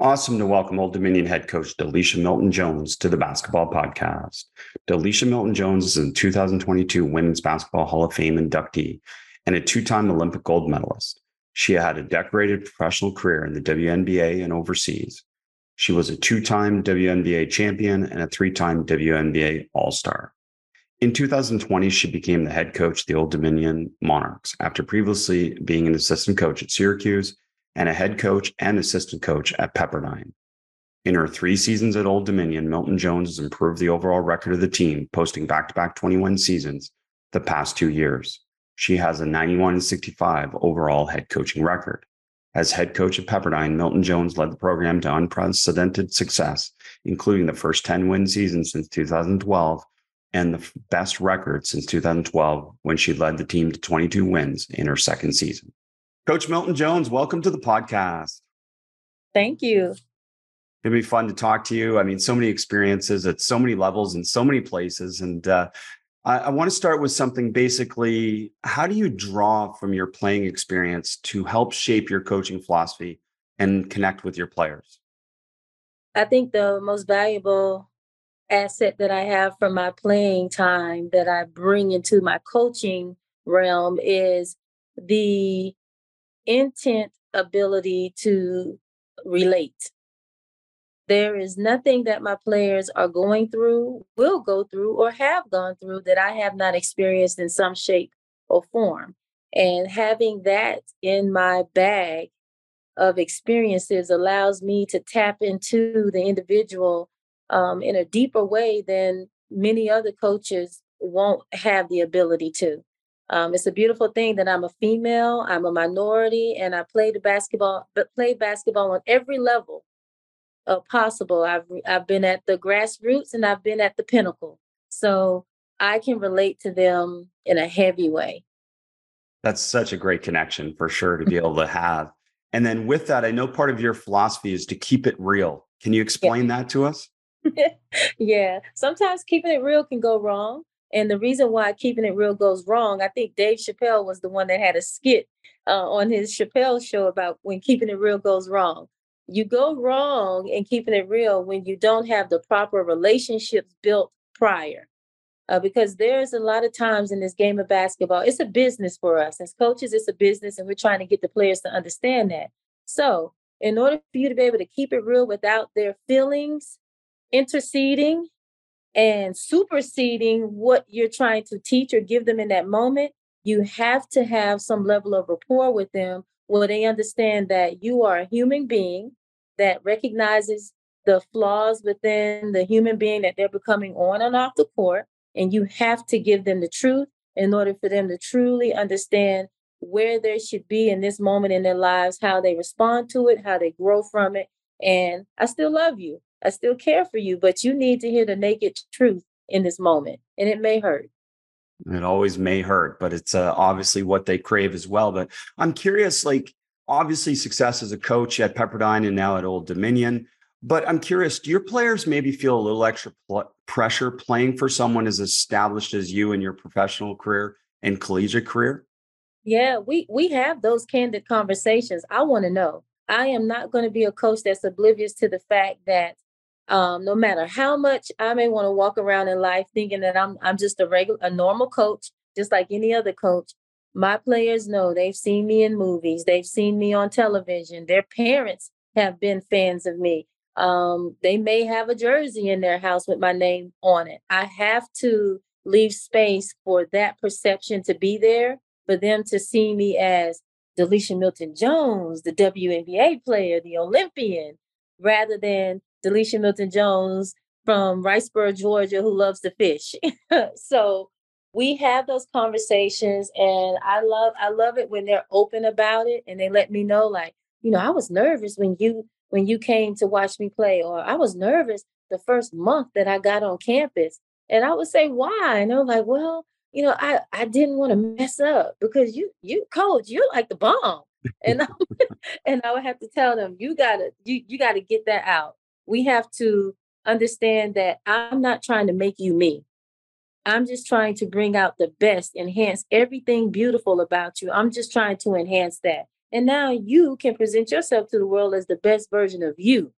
Awesome to welcome Old Dominion head coach Delisha Milton Jones to the Basketball Podcast. Delisha Milton Jones is a 2022 Women's Basketball Hall of Fame inductee and a two time Olympic gold medalist. She had a decorated professional career in the WNBA and overseas. She was a two time WNBA champion and a three time WNBA All Star. In 2020, she became the head coach of the Old Dominion Monarchs after previously being an assistant coach at Syracuse and a head coach and assistant coach at Pepperdine. In her three seasons at Old Dominion, Milton Jones has improved the overall record of the team, posting back to back 21 seasons the past two years. She has a 91 65 overall head coaching record. As head coach at Pepperdine, Milton Jones led the program to unprecedented success, including the first 10 win season since 2012 and the best record since 2012 when she led the team to 22 wins in her second season. Coach Milton Jones, welcome to the podcast. Thank you. It'd be fun to talk to you. I mean, so many experiences at so many levels in so many places. And uh, I, I want to start with something basically how do you draw from your playing experience to help shape your coaching philosophy and connect with your players? I think the most valuable asset that I have from my playing time that I bring into my coaching realm is the intent ability to relate. There is nothing that my players are going through, will go through, or have gone through that I have not experienced in some shape or form. And having that in my bag of experiences allows me to tap into the individual um, in a deeper way than many other coaches won't have the ability to. Um, it's a beautiful thing that I'm a female, I'm a minority, and I played basketball, but played basketball on every level uh, possible. I've I've been at the grassroots and I've been at the pinnacle, so I can relate to them in a heavy way. That's such a great connection for sure to be able to have. And then with that, I know part of your philosophy is to keep it real. Can you explain yeah. that to us? yeah, sometimes keeping it real can go wrong. And the reason why keeping it real goes wrong, I think Dave Chappelle was the one that had a skit uh, on his Chappelle show about when keeping it real goes wrong. You go wrong in keeping it real when you don't have the proper relationships built prior. Uh, because there's a lot of times in this game of basketball, it's a business for us. As coaches, it's a business, and we're trying to get the players to understand that. So, in order for you to be able to keep it real without their feelings interceding and superseding what you're trying to teach or give them in that moment, you have to have some level of rapport with them where they understand that you are a human being that recognizes the flaws within the human being that they're becoming on and off the court. And you have to give them the truth in order for them to truly understand where they should be in this moment in their lives, how they respond to it, how they grow from it. And I still love you. I still care for you, but you need to hear the naked truth in this moment, and it may hurt. It always may hurt, but it's uh, obviously what they crave as well. But I'm curious, like, obviously, success as a coach at Pepperdine and now at Old Dominion. But I'm curious, do your players maybe feel a little extra pl- pressure playing for someone as established as you in your professional career and collegiate career? Yeah, we we have those candid conversations. I want to know. I am not going to be a coach that's oblivious to the fact that um, no matter how much I may want to walk around in life thinking that I'm I'm just a regular a normal coach, just like any other coach. My players know they've seen me in movies, they've seen me on television. Their parents have been fans of me. Um, they may have a jersey in their house with my name on it. I have to leave space for that perception to be there, for them to see me as Delisha Milton Jones, the WNBA player, the Olympian, rather than Delisha Milton Jones from Riceboro, Georgia, who loves to fish. so we have those conversations and I love I love it when they're open about it and they let me know like you know, I was nervous when you when you came to watch me play, or I was nervous the first month that I got on campus. And I would say, why? And they're like, well, you know, I, I didn't want to mess up because you you coach, you're like the bomb. And I, and I would have to tell them, you gotta, you you gotta get that out. We have to understand that I'm not trying to make you me. I'm just trying to bring out the best, enhance everything beautiful about you. I'm just trying to enhance that. And now you can present yourself to the world as the best version of you.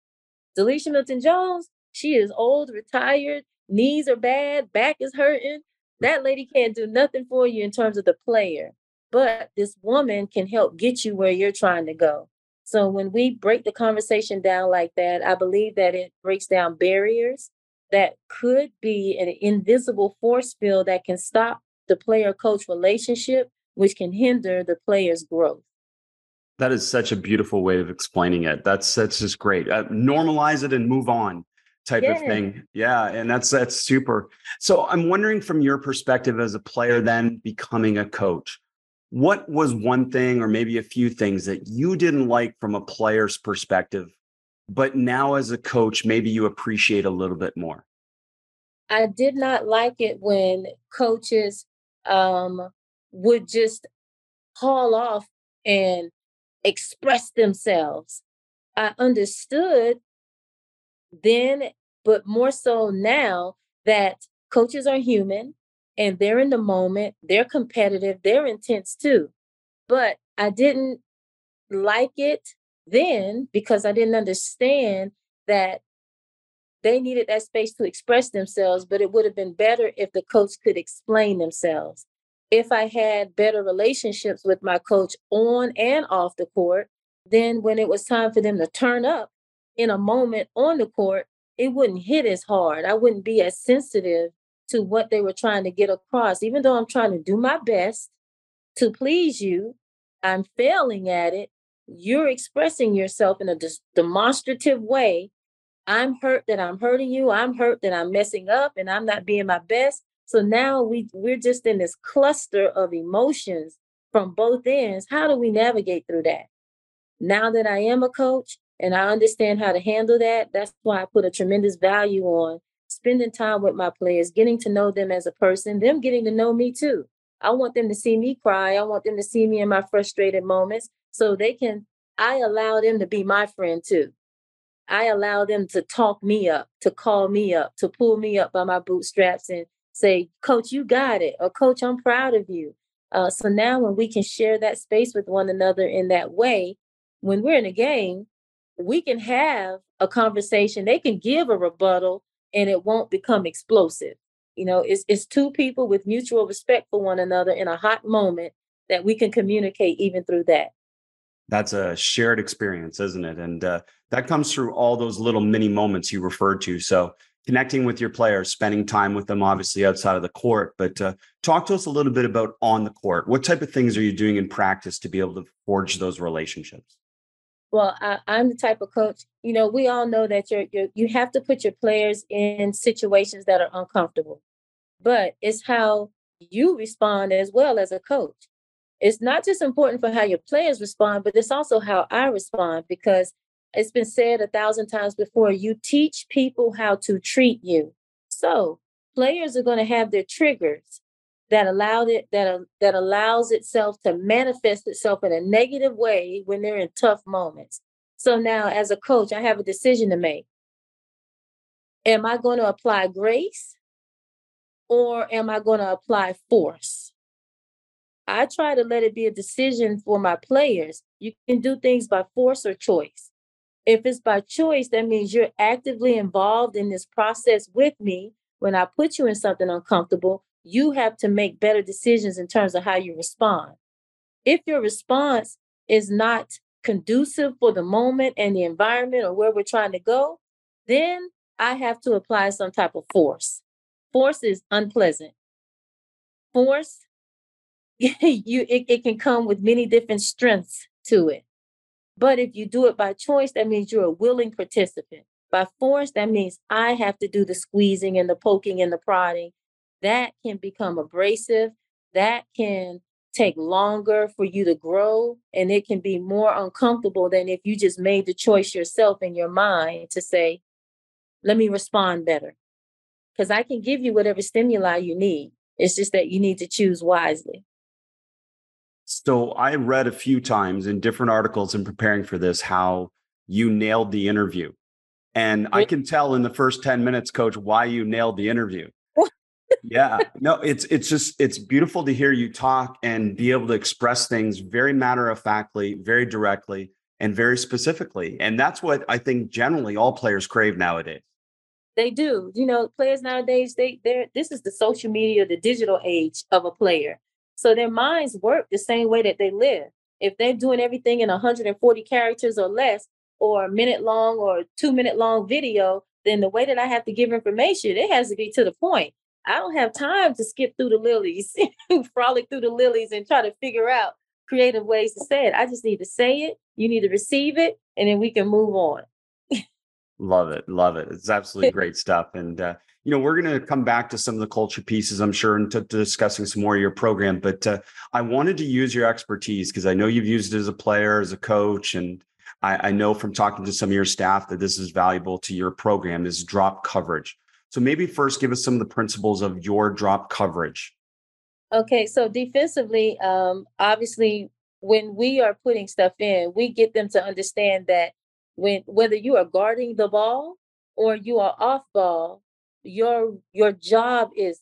Delisha Milton Jones, she is old, retired, knees are bad, back is hurting. That lady can't do nothing for you in terms of the player, but this woman can help get you where you're trying to go. So when we break the conversation down like that, I believe that it breaks down barriers that could be an invisible force field that can stop the player coach relationship, which can hinder the player's growth. That is such a beautiful way of explaining it. That's that's just great. Uh, normalize it and move on type yeah. of thing. Yeah, and that's that's super. So I'm wondering from your perspective as a player then becoming a coach, what was one thing or maybe a few things that you didn't like from a player's perspective, but now as a coach maybe you appreciate a little bit more? I did not like it when coaches um, would just haul off and express themselves. I understood then, but more so now that coaches are human and they're in the moment, they're competitive, they're intense too. But I didn't like it then because I didn't understand that they needed that space to express themselves, but it would have been better if the coach could explain themselves. If I had better relationships with my coach on and off the court, then when it was time for them to turn up, in a moment on the court, it wouldn't hit as hard. I wouldn't be as sensitive to what they were trying to get across. Even though I'm trying to do my best to please you, I'm failing at it. You're expressing yourself in a dis- demonstrative way. I'm hurt that I'm hurting you. I'm hurt that I'm messing up and I'm not being my best. So now we we're just in this cluster of emotions from both ends. How do we navigate through that? Now that I am a coach, and I understand how to handle that. That's why I put a tremendous value on spending time with my players, getting to know them as a person, them getting to know me too. I want them to see me cry. I want them to see me in my frustrated moments so they can, I allow them to be my friend too. I allow them to talk me up, to call me up, to pull me up by my bootstraps and say, Coach, you got it. Or, Coach, I'm proud of you. Uh, so now when we can share that space with one another in that way, when we're in a game, we can have a conversation. They can give a rebuttal and it won't become explosive. You know, it's, it's two people with mutual respect for one another in a hot moment that we can communicate even through that. That's a shared experience, isn't it? And uh, that comes through all those little mini moments you referred to. So, connecting with your players, spending time with them, obviously outside of the court. But uh, talk to us a little bit about on the court. What type of things are you doing in practice to be able to forge those relationships? Well, I, am the type of coach. You know, we all know that you're, you're you have to put your players in situations that are uncomfortable, but it's how you respond as well as a coach. It's not just important for how your players respond, but it's also how I respond because it's been said a thousand times before. You teach people how to treat you, so players are going to have their triggers that allowed it that uh, that allows itself to manifest itself in a negative way when they're in tough moments. So now as a coach, I have a decision to make. Am I going to apply grace or am I going to apply force? I try to let it be a decision for my players. You can do things by force or choice. If it's by choice, that means you're actively involved in this process with me when I put you in something uncomfortable you have to make better decisions in terms of how you respond. If your response is not conducive for the moment and the environment or where we're trying to go, then I have to apply some type of force. Force is unpleasant. Force, you it, it can come with many different strengths to it. But if you do it by choice, that means you're a willing participant. By force, that means I have to do the squeezing and the poking and the prodding that can become abrasive. That can take longer for you to grow and it can be more uncomfortable than if you just made the choice yourself in your mind to say, let me respond better. Because I can give you whatever stimuli you need. It's just that you need to choose wisely. So I read a few times in different articles in preparing for this how you nailed the interview. And I can tell in the first 10 minutes, coach, why you nailed the interview. Yeah. No, it's it's just it's beautiful to hear you talk and be able to express things very matter of factly, very directly, and very specifically. And that's what I think generally all players crave nowadays. They do. You know, players nowadays, they they're this is the social media, the digital age of a player. So their minds work the same way that they live. If they're doing everything in 140 characters or less, or a minute long or two minute long video, then the way that I have to give information, it has to be to the point. I don't have time to skip through the lilies, frolic through the lilies, and try to figure out creative ways to say it. I just need to say it. You need to receive it, and then we can move on. love it, love it. It's absolutely great stuff. And uh, you know, we're going to come back to some of the culture pieces, I'm sure, and to, to discussing some more of your program. But uh, I wanted to use your expertise because I know you've used it as a player, as a coach, and I, I know from talking to some of your staff that this is valuable to your program. Is drop coverage. So maybe first give us some of the principles of your drop coverage. Okay, so defensively, um, obviously, when we are putting stuff in, we get them to understand that when whether you are guarding the ball or you are off ball, your your job is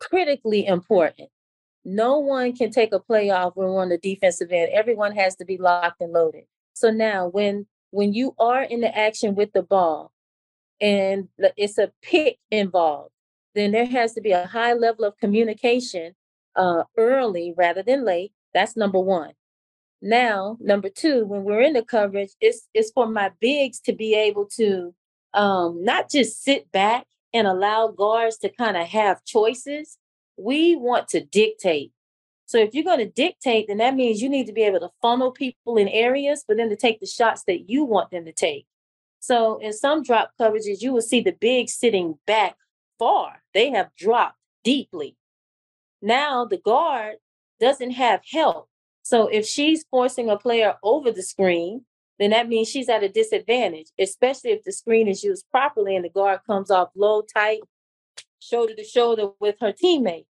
critically important. No one can take a play off when we're on the defensive end. Everyone has to be locked and loaded. So now when when you are in the action with the ball and it's a pick involved, then there has to be a high level of communication uh, early rather than late. That's number one. Now, number two, when we're in the coverage, it's it's for my bigs to be able to um, not just sit back and allow guards to kind of have choices. We want to dictate. So if you're going to dictate, then that means you need to be able to funnel people in areas for them to take the shots that you want them to take. So in some drop coverages, you will see the big sitting back far. They have dropped deeply. Now the guard doesn't have help. So if she's forcing a player over the screen, then that means she's at a disadvantage, especially if the screen is used properly and the guard comes off low, tight, shoulder to shoulder with her teammate.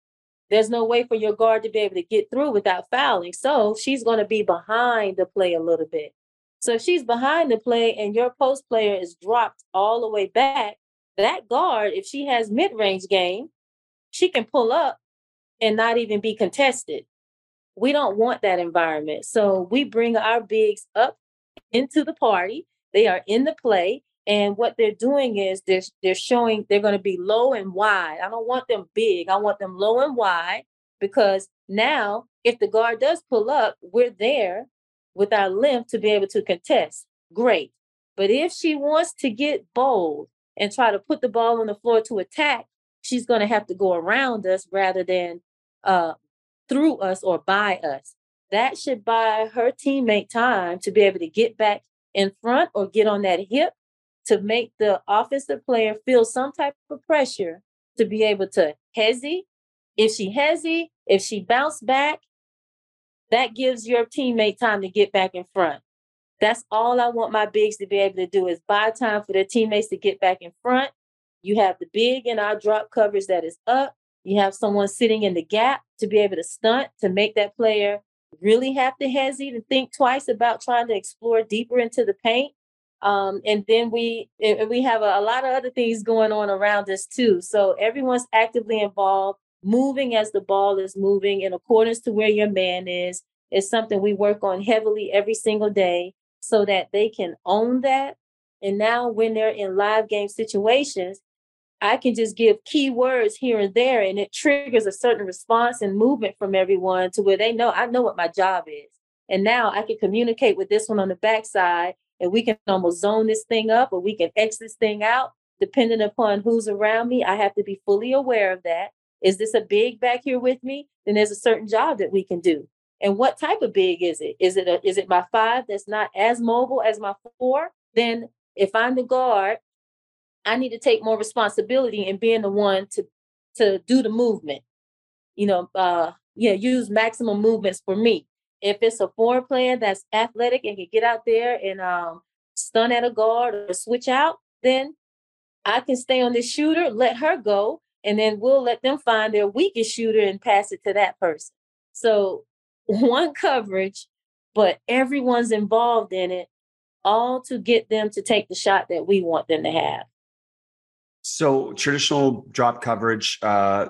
There's no way for your guard to be able to get through without fouling. So she's going to be behind the play a little bit. So if she's behind the play and your post player is dropped all the way back, that guard, if she has mid range game, she can pull up and not even be contested. We don't want that environment. So we bring our bigs up into the party. They are in the play. And what they're doing is they're, they're showing they're going to be low and wide. I don't want them big. I want them low and wide because now if the guard does pull up, we're there with our length to be able to contest. Great. But if she wants to get bold and try to put the ball on the floor to attack, she's going to have to go around us rather than uh, through us or by us. That should buy her teammate time to be able to get back in front or get on that hip to make the offensive player feel some type of pressure to be able to hesitate. If she hesitate, if she bounce back, that gives your teammate time to get back in front. That's all I want my bigs to be able to do is buy time for their teammates to get back in front. You have the big in our drop coverage that is up. You have someone sitting in the gap to be able to stunt to make that player really have to hesitate and think twice about trying to explore deeper into the paint. Um, and then we we have a, a lot of other things going on around us too. So everyone's actively involved, moving as the ball is moving in accordance to where your man is. Is something we work on heavily every single day so that they can own that. And now when they're in live game situations, I can just give key words here and there, and it triggers a certain response and movement from everyone to where they know I know what my job is. And now I can communicate with this one on the backside, and we can almost zone this thing up or we can X this thing out depending upon who's around me. I have to be fully aware of that. Is this a big back here with me? Then there's a certain job that we can do. And what type of big is it? Is it a, is it my five that's not as mobile as my four? Then if I'm the guard I need to take more responsibility in being the one to to do the movement. You know, uh, yeah, use maximum movements for me. If it's a four player that's athletic and can get out there and um, stunt at a guard or switch out, then I can stay on the shooter, let her go, and then we'll let them find their weakest shooter and pass it to that person. So one coverage, but everyone's involved in it, all to get them to take the shot that we want them to have. So traditional drop coverage, uh,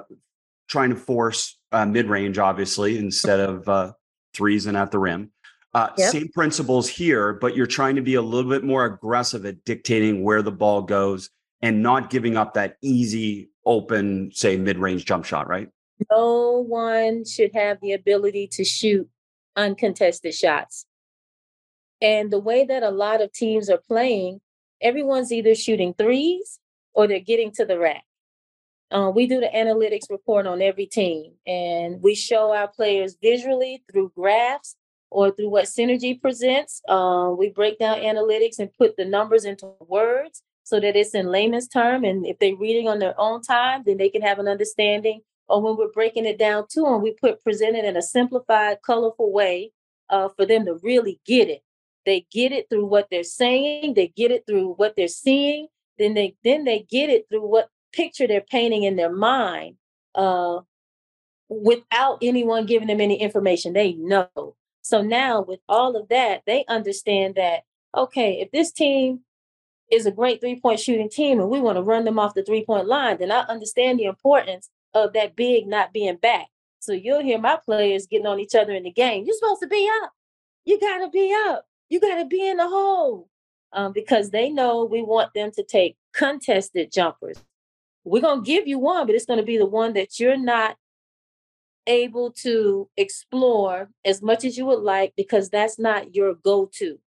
trying to force uh, mid range, obviously, instead of uh, threes and at the rim. Uh, yep. Same principles here, but you're trying to be a little bit more aggressive at dictating where the ball goes and not giving up that easy, open, say, mid range jump shot, right? No one should have the ability to shoot uncontested shots. And the way that a lot of teams are playing, everyone's either shooting threes or they're getting to the rack. Uh, we do the analytics report on every team, and we show our players visually through graphs or through what Synergy presents. Uh, we break down analytics and put the numbers into words so that it's in layman's term. And if they're reading on their own time, then they can have an understanding. Or when we're breaking it down to them, we put present it in a simplified, colorful way uh, for them to really get it. They get it through what they're saying. They get it through what they're seeing. Then they then they get it through what picture they're painting in their mind uh, without anyone giving them any information. They know. So now, with all of that, they understand that, okay, if this team is a great three point shooting team and we want to run them off the three point line, then I understand the importance of that big not being back. So you'll hear my players getting on each other in the game. You're supposed to be up. You got to be up. You got to be in the hole um, because they know we want them to take contested jumpers. We're going to give you one, but it's going to be the one that you're not able to explore as much as you would like because that's not your go to.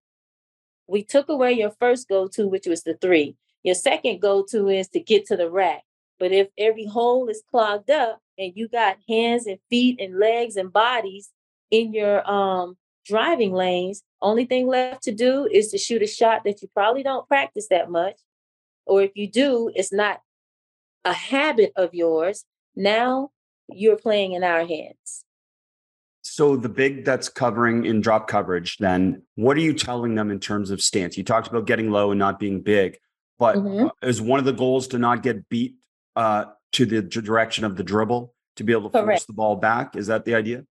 We took away your first go to, which was the three. Your second go to is to get to the rack. But if every hole is clogged up and you got hands and feet and legs and bodies in your um, driving lanes, only thing left to do is to shoot a shot that you probably don't practice that much. Or if you do, it's not a habit of yours. Now you're playing in our hands. So the big that's covering in drop coverage, then what are you telling them in terms of stance? You talked about getting low and not being big, but mm-hmm. Uh, is one of the goals to not get beat uh, to the direction of the dribble to be able to Correct. force the ball back? Is that the idea?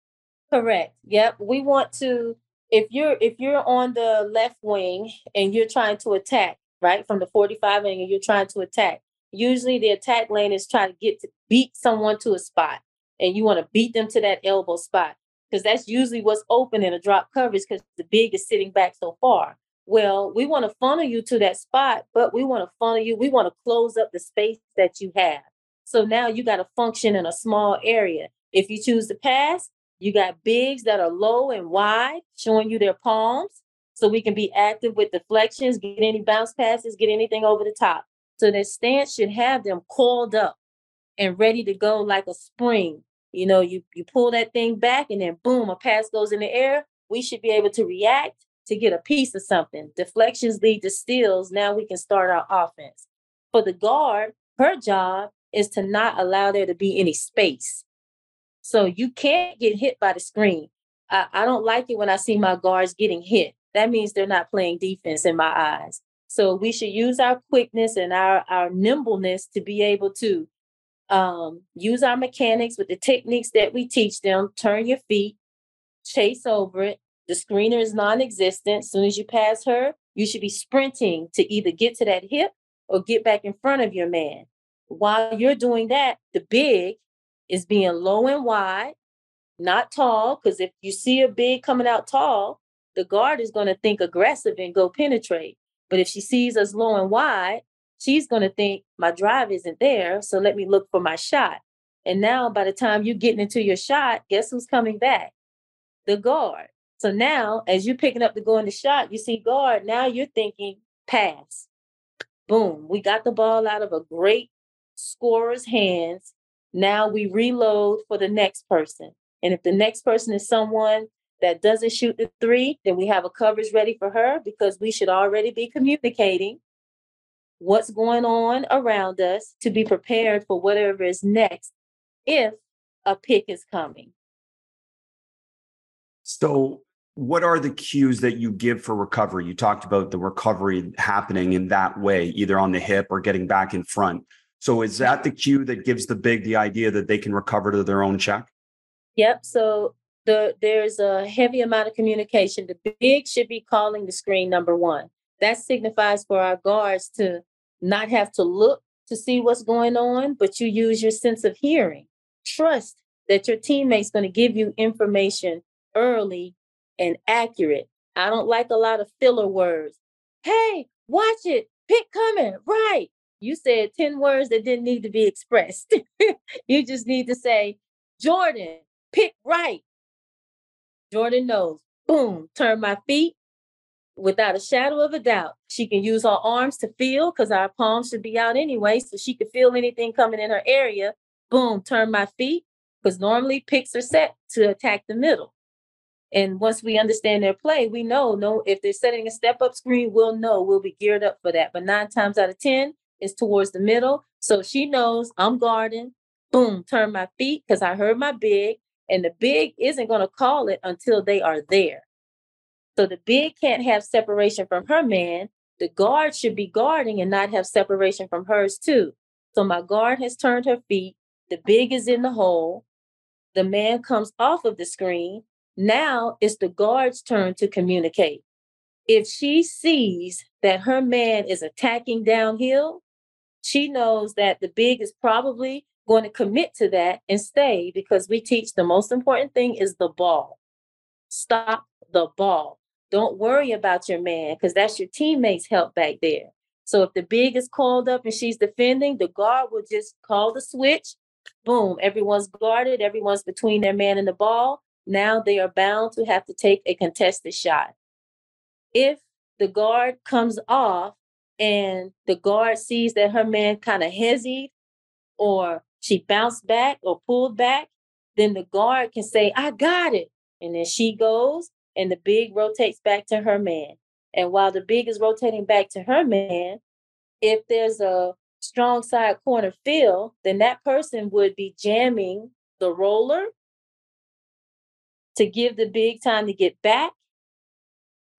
Correct. Yep. We want to if you're if you're on the left wing and you're trying to attack, right, from the 45 and you're trying to attack, usually the attack lane is trying to get to beat someone to a spot and you want to beat them to that elbow spot because that's usually what's open in a drop coverage because the big is sitting back so far. Well, we want to funnel you to that spot, but we want to funnel you. We want to close up the space that you have. So now you got to function in a small area. If you choose to pass, you got bigs that are low and wide, showing you their palms. So we can be active with deflections, get any bounce passes, get anything over the top. So their stance should have them coiled up and ready to go like a spring. You know, you you pull that thing back and then boom, a pass goes in the air. We should be able to react to get a piece of something. Deflections lead to steals. Now we can start our offense. For the guard, her job is to not allow there to be any space. So you can't get hit by the screen. I, I don't like it when I see my guards getting hit. That means they're not playing defense in my eyes. So we should use our quickness and our, our nimbleness to be able to um, use our mechanics with the techniques that we teach them. Turn your feet, chase over it. The screener is non existent. As soon as you pass her, you should be sprinting to either get to that hip or get back in front of your man. While you're doing that, the big is being low and wide, not tall, because if you see a big coming out tall, the guard is going to think aggressive and go penetrate. But if she sees us low and wide, she's going to think my drive isn't there. So let me look for my shot. And now, by the time you're getting into your shot, guess who's coming back? The guard. So now, as you're picking up to go in the shot, you see guard. Now you're thinking pass. Boom. We got the ball out of a great scorer's hands. Now we reload for the next person. And if the next person is someone that doesn't shoot the three, then we have a coverage ready for her because we should already be communicating what's going on around us to be prepared for whatever is next if a pick is coming. So, what are the cues that you give for recovery? You talked about the recovery happening in that way, either on the hip or getting back in front. So, is that the cue that gives the big the idea that they can recover to their own check? Yep. So the there's a heavy amount of communication. The big should be calling the screen number one. That signifies for our guards to not have to look to see what's going on, but you use your sense of hearing. Trust that your teammate's going to give you information early and accurate. I don't like a lot of filler words. Hey, watch it. Pick coming. Right. You said 10 words that didn't need to be expressed. you just need to say, Jordan, pick right. Jordan knows. Boom, turn my feet without a shadow of a doubt. She can use her arms to feel because our palms should be out anyway. So she could feel anything coming in her area. Boom, turn my feet because normally picks are set to attack the middle. And once we understand their play, we know no if they're setting a step up screen, we'll know we'll be geared up for that. But nine times out of ten, it's towards the middle. So she knows I'm guarding. Boom, turn my feet because I heard my big. And the big isn't going to call it until they are there. So the big can't have separation from her man. The guard should be guarding and not have separation from hers too. So my guard has turned her feet. The big is in the hole. The man comes off of the screen. Now it's the guard's turn to communicate. If she sees that her man is attacking downhill, she knows that the big is probably going to commit to that and stay because we teach the most important thing is the ball. Stop the ball. Don't worry about your man because that's your teammates' help back there. So if the big is called up and she's defending, the guard will just call the switch. Boom, everyone's guarded, everyone's between their man and the ball. Now they are bound to have to take a contested shot. If the guard comes off and the guard sees that her man kind of hesitates or she bounced back or pulled back, then the guard can say, I got it. And then she goes and the big rotates back to her man. And while the big is rotating back to her man, if there's a strong side corner fill, then that person would be jamming the roller to give the big time to get back.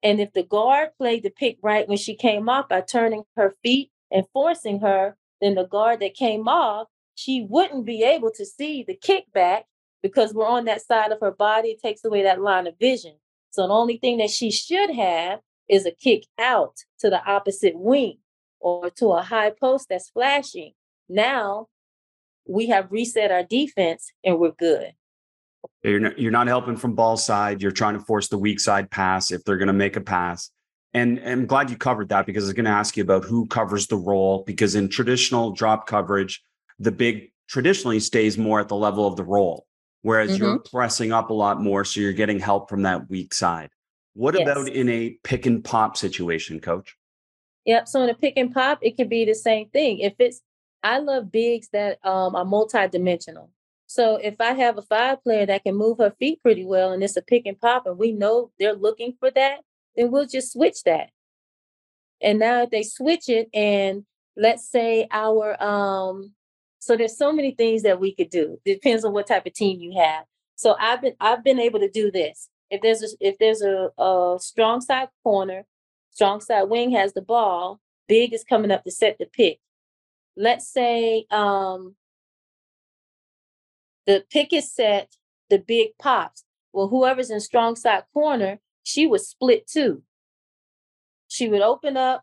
And if the guard played the pick right when she came off by turning her feet and forcing her, then the guard that came off, she wouldn't be able to see the kickback because we're on that side of her body. It takes away that line of vision. So the only thing that she should have is a kick out to the opposite wing or to a high post that's flashing. Now we have reset our defense and we're good. You're not, you're not helping from ball side. You're trying to force the weak side pass if they're going to make a pass. And, and I'm glad you covered that because I was going to ask you about who covers the roll. Because in traditional drop coverage, the big traditionally stays more at the level of the roll whereas mm-hmm. you're pressing up a lot more. So you're getting help from that weak side. What yes. about in a pick and pop situation, coach? Yep. So in a pick and pop, it can be the same thing. If it's, I love bigs that um, are multi-dimensional. So if I have a five player that can move her feet pretty well and it's a pick and pop and we know they're looking for that, then we'll just switch that. And now if they switch it and let's say our um so there's so many things that we could do. It Depends on what type of team you have. So I've been I've been able to do this. If there's a, if there's a, a strong side corner, strong side wing has the ball, big is coming up to set the pick. Let's say um, the pick is set, the big pops. Well, whoever's in strong side corner, she would split two. She would open up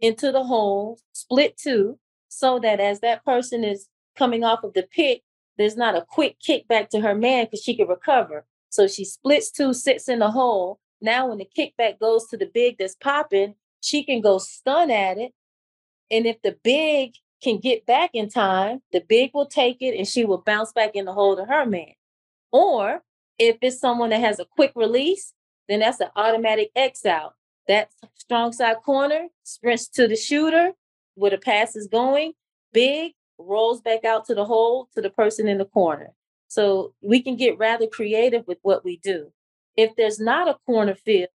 into the hole, split two, so that as that person is coming off of the pick, there's not a quick kick back to her man because she can recover. So she splits two, sits in the hole. Now, when the kickback goes to the big that's popping, she can go stunt at it. And if the big can get back in time, the big will take it and she will bounce back in the hole to her man. Or if it's someone that has a quick release, then that's an automatic X out. That strong side corner sprints to the shooter where the pass is going. Big rolls back out to the hole to the person in the corner. So we can get rather creative with what we do. If there's not a corner fill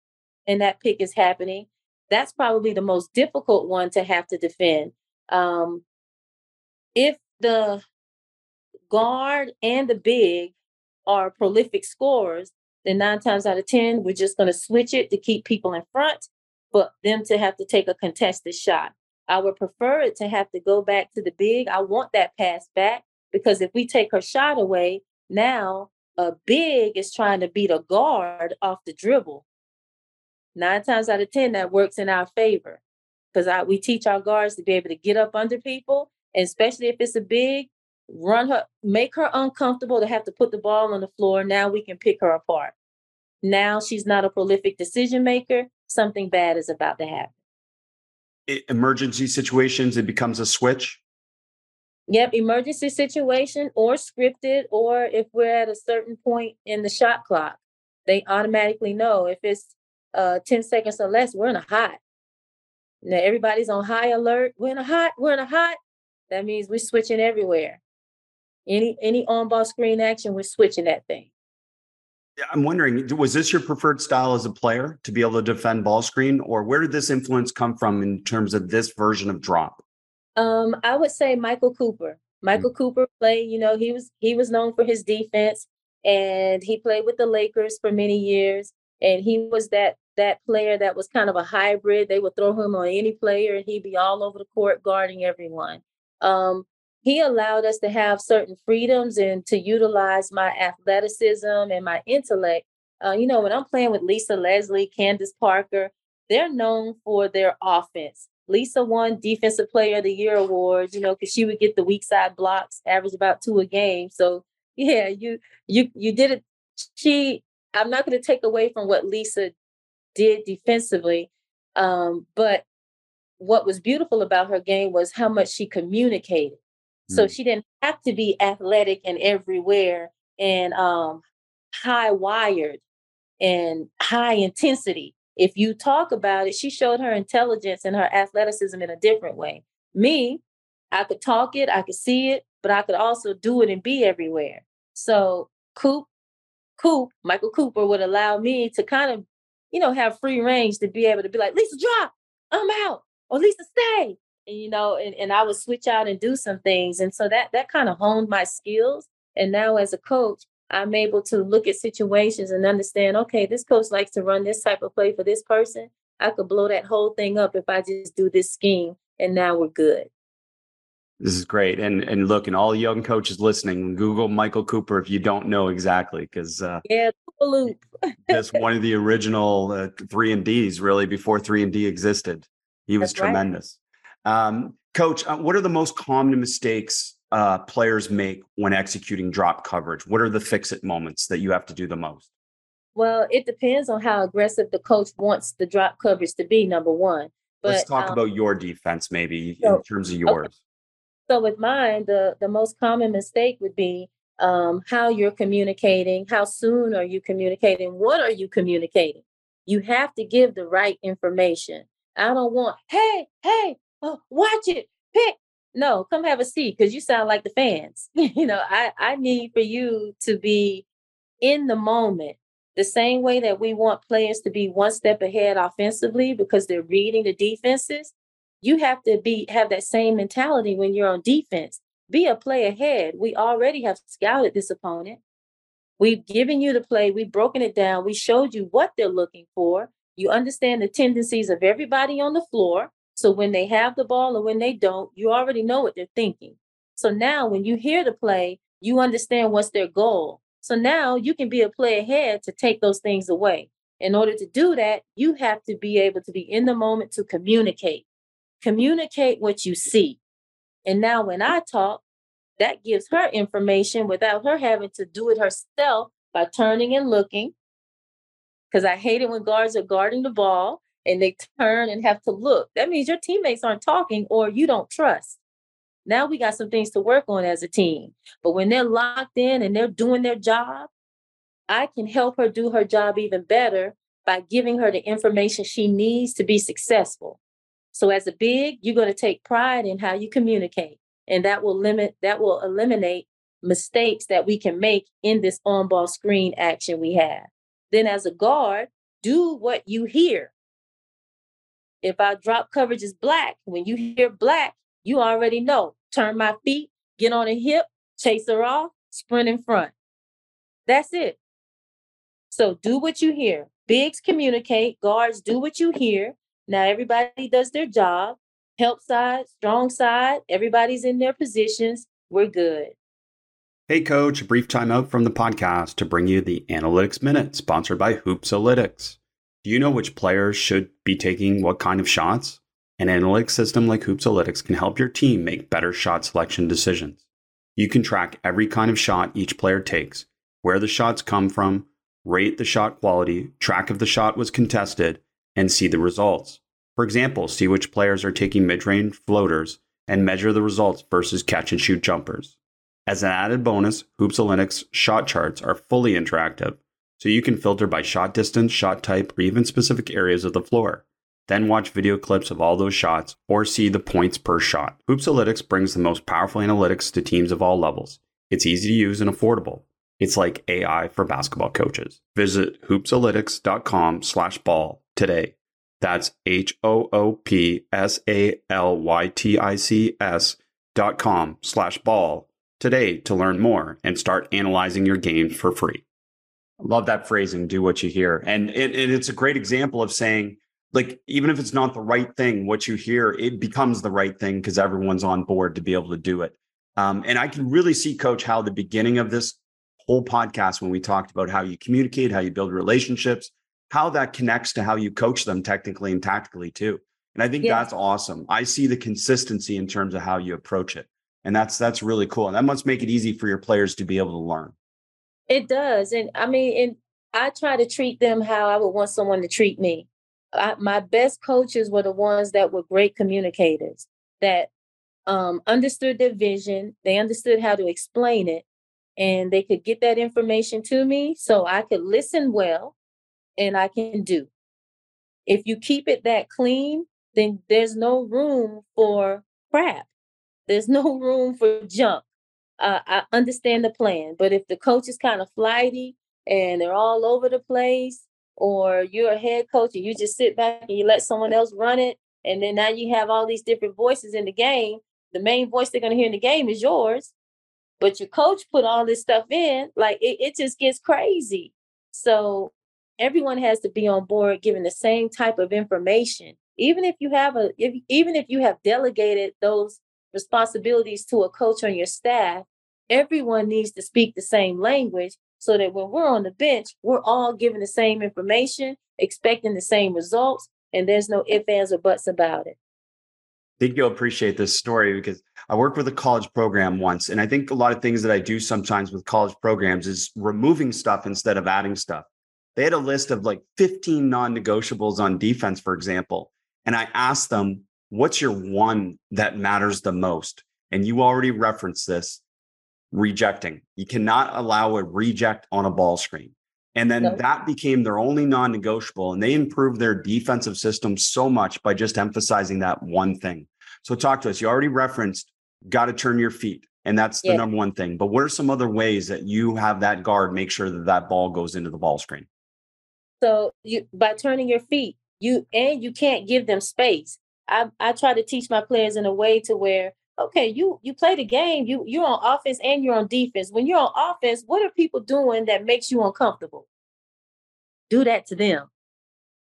and that pick is happening, that's probably the most difficult one to have to defend. Um, if the guard and the big are prolific scorers, then nine times out of 10, we're just going to switch it to keep people in front, but them to have to take a contested shot. I would prefer it to have to go back to the big. I want that pass back because if we take her shot away, now a big is trying to beat a guard off the dribble. Nine times out of 10, that works in our favor because we teach our guards to be able to get up under people, and especially if it's a big, run her, make her uncomfortable to have to put the ball on the floor. Now we can pick her apart. Now she's not a prolific decision maker. Something bad is about to happen. Emergency situations, it becomes a switch. Yep, emergency situation or scripted, or if we're at a certain point in the shot clock, they automatically know if it's uh 10 seconds or less, we're in a hot. Now everybody's on high alert. We're in a hot, we're in a hot. That means we're switching everywhere. Any any on ball screen action, we're switching that thing. Yeah, I'm wondering, was this your preferred style as a player to be able to defend ball screen, or where did this influence come from in terms of this version of drop? Um, I would say Michael Cooper. Mm. Michael mm-hmm. Cooper played, you know, he was he was known for his defense and he played with the Lakers for many years. And he was that that player that was kind of a hybrid. They would throw him on any player and he'd be all over the court guarding everyone. Um, he allowed us to have certain freedoms and to utilize my athleticism and my intellect. Uh, you know, when I'm playing with Lisa Leslie, Candace Parker, they're known for their offense. Lisa won Defensive Player of the Year awards, you know, because she would get the weak side blocks, average about two a game. So yeah, you you you did it. She, I'm not going to take away from what Lisa did defensively, um, but what was beautiful about her game was how much she communicated. So mm. she didn't have to be athletic and everywhere and um, high wired and high intensity. If you talk about it, she showed her intelligence and her athleticism in a different way. Me, I could talk it, I could see it, but I could also do it and be everywhere. So Coop, Coop, Michael Cooper would allow me to kind of, you know, have free range to be able to be like, Lisa, drop, I'm out, or Lisa, stay, and, you know, and, and I would switch out and do some things. And so that that kind of honed my skills. And now as a coach, I'm able to look at situations and understand, okay, this coach likes to run this type of play for this person. I could blow that whole thing up if I just do this scheme and now we're good. This is great. And and look, and all young coaches listening, Google Michael Cooper if you don't know exactly, because uh, yeah, loop. just one of the original uh, three and Ds, really before three and D existed. He was That's tremendous. Um, Coach, uh, what are the most common mistakes uh, players make when executing drop coverage? What are the fix it moments that you have to do the most? Well, it depends on how aggressive the coach wants the drop coverage to be, number one. But, Let's talk um, about your defense, maybe so, in terms of yours. Okay. So, with mine, the, the most common mistake would be um, how you're communicating. How soon are you communicating? What are you communicating? You have to give the right information. I don't want, hey, hey, oh, watch it, pick. No, come have a seat because you sound like the fans. you know, I, I need for you to be in the moment the same way that we want players to be one step ahead offensively because they're reading the defenses. You have to be have that same mentality when you're on defense. Be a play ahead. We already have scouted this opponent. We've given you the play, we've broken it down, we showed you what they're looking for. You understand the tendencies of everybody on the floor. So when they have the ball or when they don't, you already know what they're thinking. So now when you hear the play, you understand what's their goal. So now you can be a play ahead to take those things away. In order to do that, you have to be able to be in the moment to communicate. Communicate what you see. And now when I talk, that gives her information without her having to do it herself by turning and looking. Because I hate it when guards are guarding the ball and they turn and have to look. That means your teammates aren't talking or you don't trust. Now we got some things to work on as a team. But when they're locked in and they're doing their job, I can help her do her job even better by giving her the information she needs to be successful. So as a big, you're going to take pride in how you communicate and that will limit that will eliminate mistakes that we can make in this on-ball screen action we have. Then as a guard, do what you hear. If our drop coverage is black, when you hear black, you already know. Turn my feet, get on a hip, chase her off, sprint in front. That's it. So do what you hear. Bigs communicate, guards do what you hear. Now everybody does their job. Help side, strong side, everybody's in their positions. We're good. Hey, coach, a brief timeout from the podcast to bring you the Analytics Minute, sponsored by Hoopsalytics. Do you know which players should be taking what kind of shots? An analytics system like Hoopsalytics can help your team make better shot selection decisions. You can track every kind of shot each player takes, where the shots come from, rate the shot quality, track if the shot was contested, and see the results. For example, see which players are taking mid range floaters and measure the results versus catch and shoot jumpers. As an added bonus, Hoopsalytics shot charts are fully interactive, so you can filter by shot distance, shot type, or even specific areas of the floor. Then watch video clips of all those shots or see the points per shot. Hoopsalytics brings the most powerful analytics to teams of all levels. It's easy to use and affordable. It's like AI for basketball coaches. Visit hoopsalytics.com slash ball today. That's H O O P S A L Y T I C S dot com slash ball today to learn more and start analyzing your games for free. Love that phrasing, do what you hear. And it, it, it's a great example of saying, like, even if it's not the right thing, what you hear, it becomes the right thing because everyone's on board to be able to do it. Um, and I can really see, Coach, how the beginning of this whole podcast, when we talked about how you communicate, how you build relationships, how that connects to how you coach them technically and tactically too. And I think yeah. that's awesome. I see the consistency in terms of how you approach it. And that's that's really cool. And that must make it easy for your players to be able to learn. It does. And I mean, and I try to treat them how I would want someone to treat me. I, my best coaches were the ones that were great communicators, that um, understood their vision, they understood how to explain it, and they could get that information to me so I could listen well and I can do. If you keep it that clean, then there's no room for crap. There's no room for junk. Uh, I understand the plan, but if the coach is kind of flighty and they're all over the place, or you're a head coach and you just sit back and you let someone else run it, and then now you have all these different voices in the game, the main voice they're going to hear in the game is yours, but your coach put all this stuff in, like it, it just gets crazy. So everyone has to be on board giving the same type of information even if you have a if, even if you have delegated those responsibilities to a coach on your staff everyone needs to speak the same language so that when we're on the bench we're all given the same information expecting the same results and there's no ifs ands or buts about it I think you'll appreciate this story because I worked with a college program once. And I think a lot of things that I do sometimes with college programs is removing stuff instead of adding stuff. They had a list of like 15 non negotiables on defense, for example. And I asked them, what's your one that matters the most? And you already referenced this rejecting. You cannot allow a reject on a ball screen. And then that became their only non negotiable. And they improved their defensive system so much by just emphasizing that one thing. So, talk to us. You already referenced got to turn your feet. And that's the yeah. number one thing. But what are some other ways that you have that guard make sure that that ball goes into the ball screen? So you by turning your feet, you and you can't give them space. I I try to teach my players in a way to where okay, you you play the game, you you're on offense and you're on defense. When you're on offense, what are people doing that makes you uncomfortable? Do that to them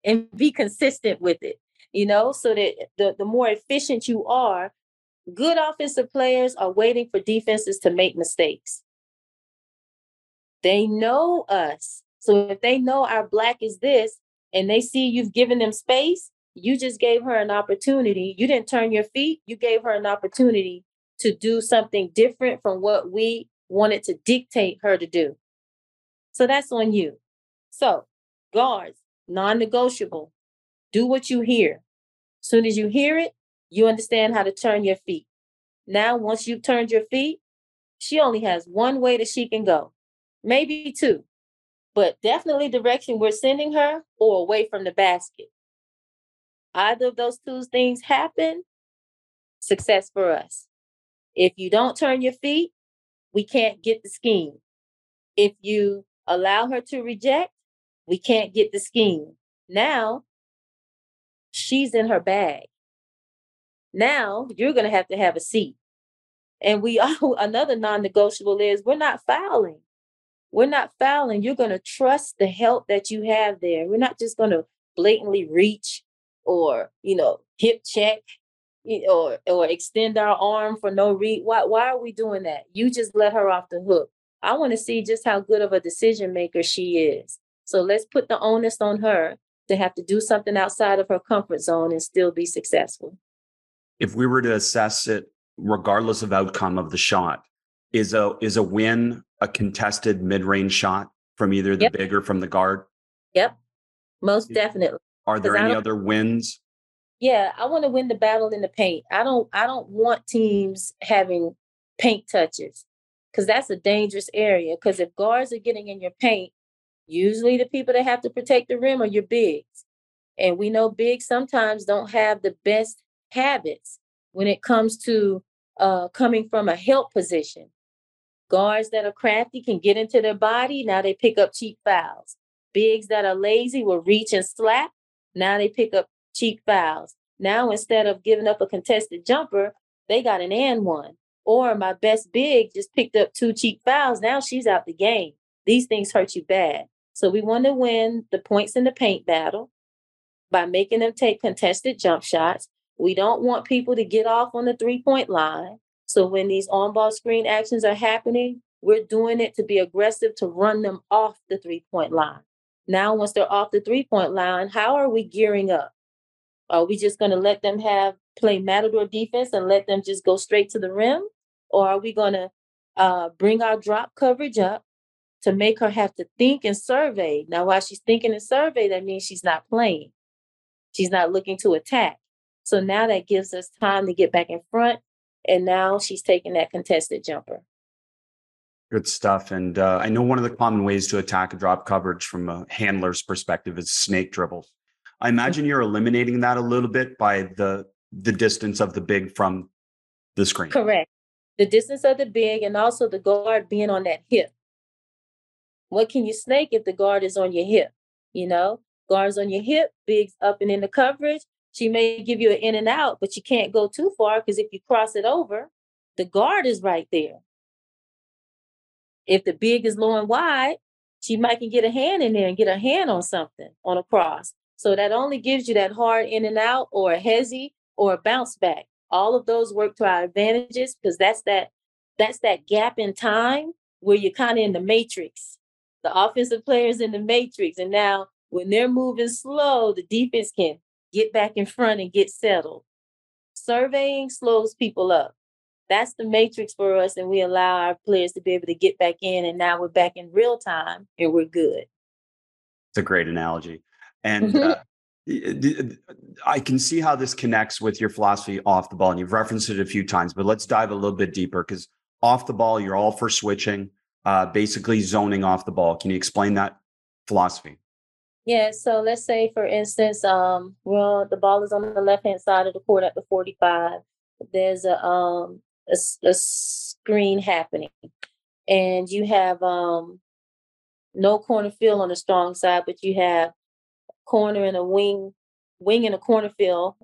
and be consistent with it, you know, so that the, the more efficient you are, good offensive players are waiting for defenses to make mistakes. They know us. So if they know our black is this and they see you've given them space, you just gave her an opportunity. You didn't turn your feet, you gave her an opportunity to do something different from what we wanted to dictate her to do. So that's on you. So, guards, non negotiable. Do what you hear. Soon as you hear it, you understand how to turn your feet. Now, once you've turned your feet, she only has one way that she can go, maybe two but definitely direction we're sending her or away from the basket. Either of those two things happen, success for us. If you don't turn your feet, we can't get the scheme. If you allow her to reject, we can't get the scheme. Now, she's in her bag. Now, you're going to have to have a seat. And we all, another non negotiable is we're not fouling we're not fouling. You're going to trust the help that you have there. We're not just going to blatantly reach or, you know, hip check or or extend our arm for no reason. Why why are we doing that? You just let her off the hook. I want to see just how good of a decision maker she is. So let's put the onus on her to have to do something outside of her comfort zone and still be successful. If we were to assess it regardless of outcome of the shot, is a is a win a contested mid-range shot from either the Yep. big or from the guard? Yep. Most definitely. Are there any other wins? Yeah, I want to win the battle in the paint. I don't I don't want teams having paint touches because that's a dangerous area. Because if guards are getting in your paint, usually the people that have to protect the rim are your bigs. And we know bigs sometimes don't have the best habits when it comes to uh, coming from a help position. Guards that are crafty can get into their body. Now they pick up cheap fouls. Bigs that are lazy will reach and slap. Now they pick up cheap fouls. Now instead of giving up a contested jumper, they got an and one. Or my best big just picked up two cheap fouls. Now she's out the game. These things hurt you bad. So we want to win the points in the paint battle by making them take contested jump shots. We don't want people to get off on the three point line. So when these on ball screen actions are happening, we're doing it to be aggressive to run them off the three point line. Now, once they're off the three point line, how are we gearing up? Are we just going to let them have play matador defense and let them just go straight to the rim? Or are we going to uh, bring our drop coverage up to make her have to think and survey? Now, while she's thinking and survey, that means she's not playing. She's not looking to attack. So now that gives us time to get back in front. And now she's taking that contested jumper. Good stuff. And uh, I know one of the common ways to attack a drop coverage from a handler's perspective is snake dribbles. I imagine you're eliminating that a little bit by the the distance of the big from the screen. Correct. The distance of the big and also the guard being on that hip. What can you snake if the guard is on your hip? You know, guards on your hip, bigs up and in the coverage. She may give you an in and out, but you can't go too far because if you cross it over, the guard is right there. If the big is low and wide, she might can get a hand in there and get a hand on something on a cross. So that only gives you that hard in and out or a hesi or a bounce back. All of those work to our advantages because that's that that's that gap in time where you're kind of in the matrix. The offensive players in the matrix. And now when they're moving slow, the defense can get back in front and get settled. Surveying slows people up. That's the matrix for us, and we allow our players to be able to get back in. And now we're back in real time and we're good. It's a great analogy. And Mhm. uh, d- I can see how this connects with your philosophy off the ball. And you've referenced it a few times, but let's dive a little bit deeper because off the ball, you're all for switching, uh, basically zoning off the ball. Can you explain that philosophy? Yeah, so let's say for instance, um, well, the ball is on the left hand side of the court at the 45. There's a um a, a screen happening, and you have um no corner fill on the strong side, but you have corner and a wing, wing and a corner fill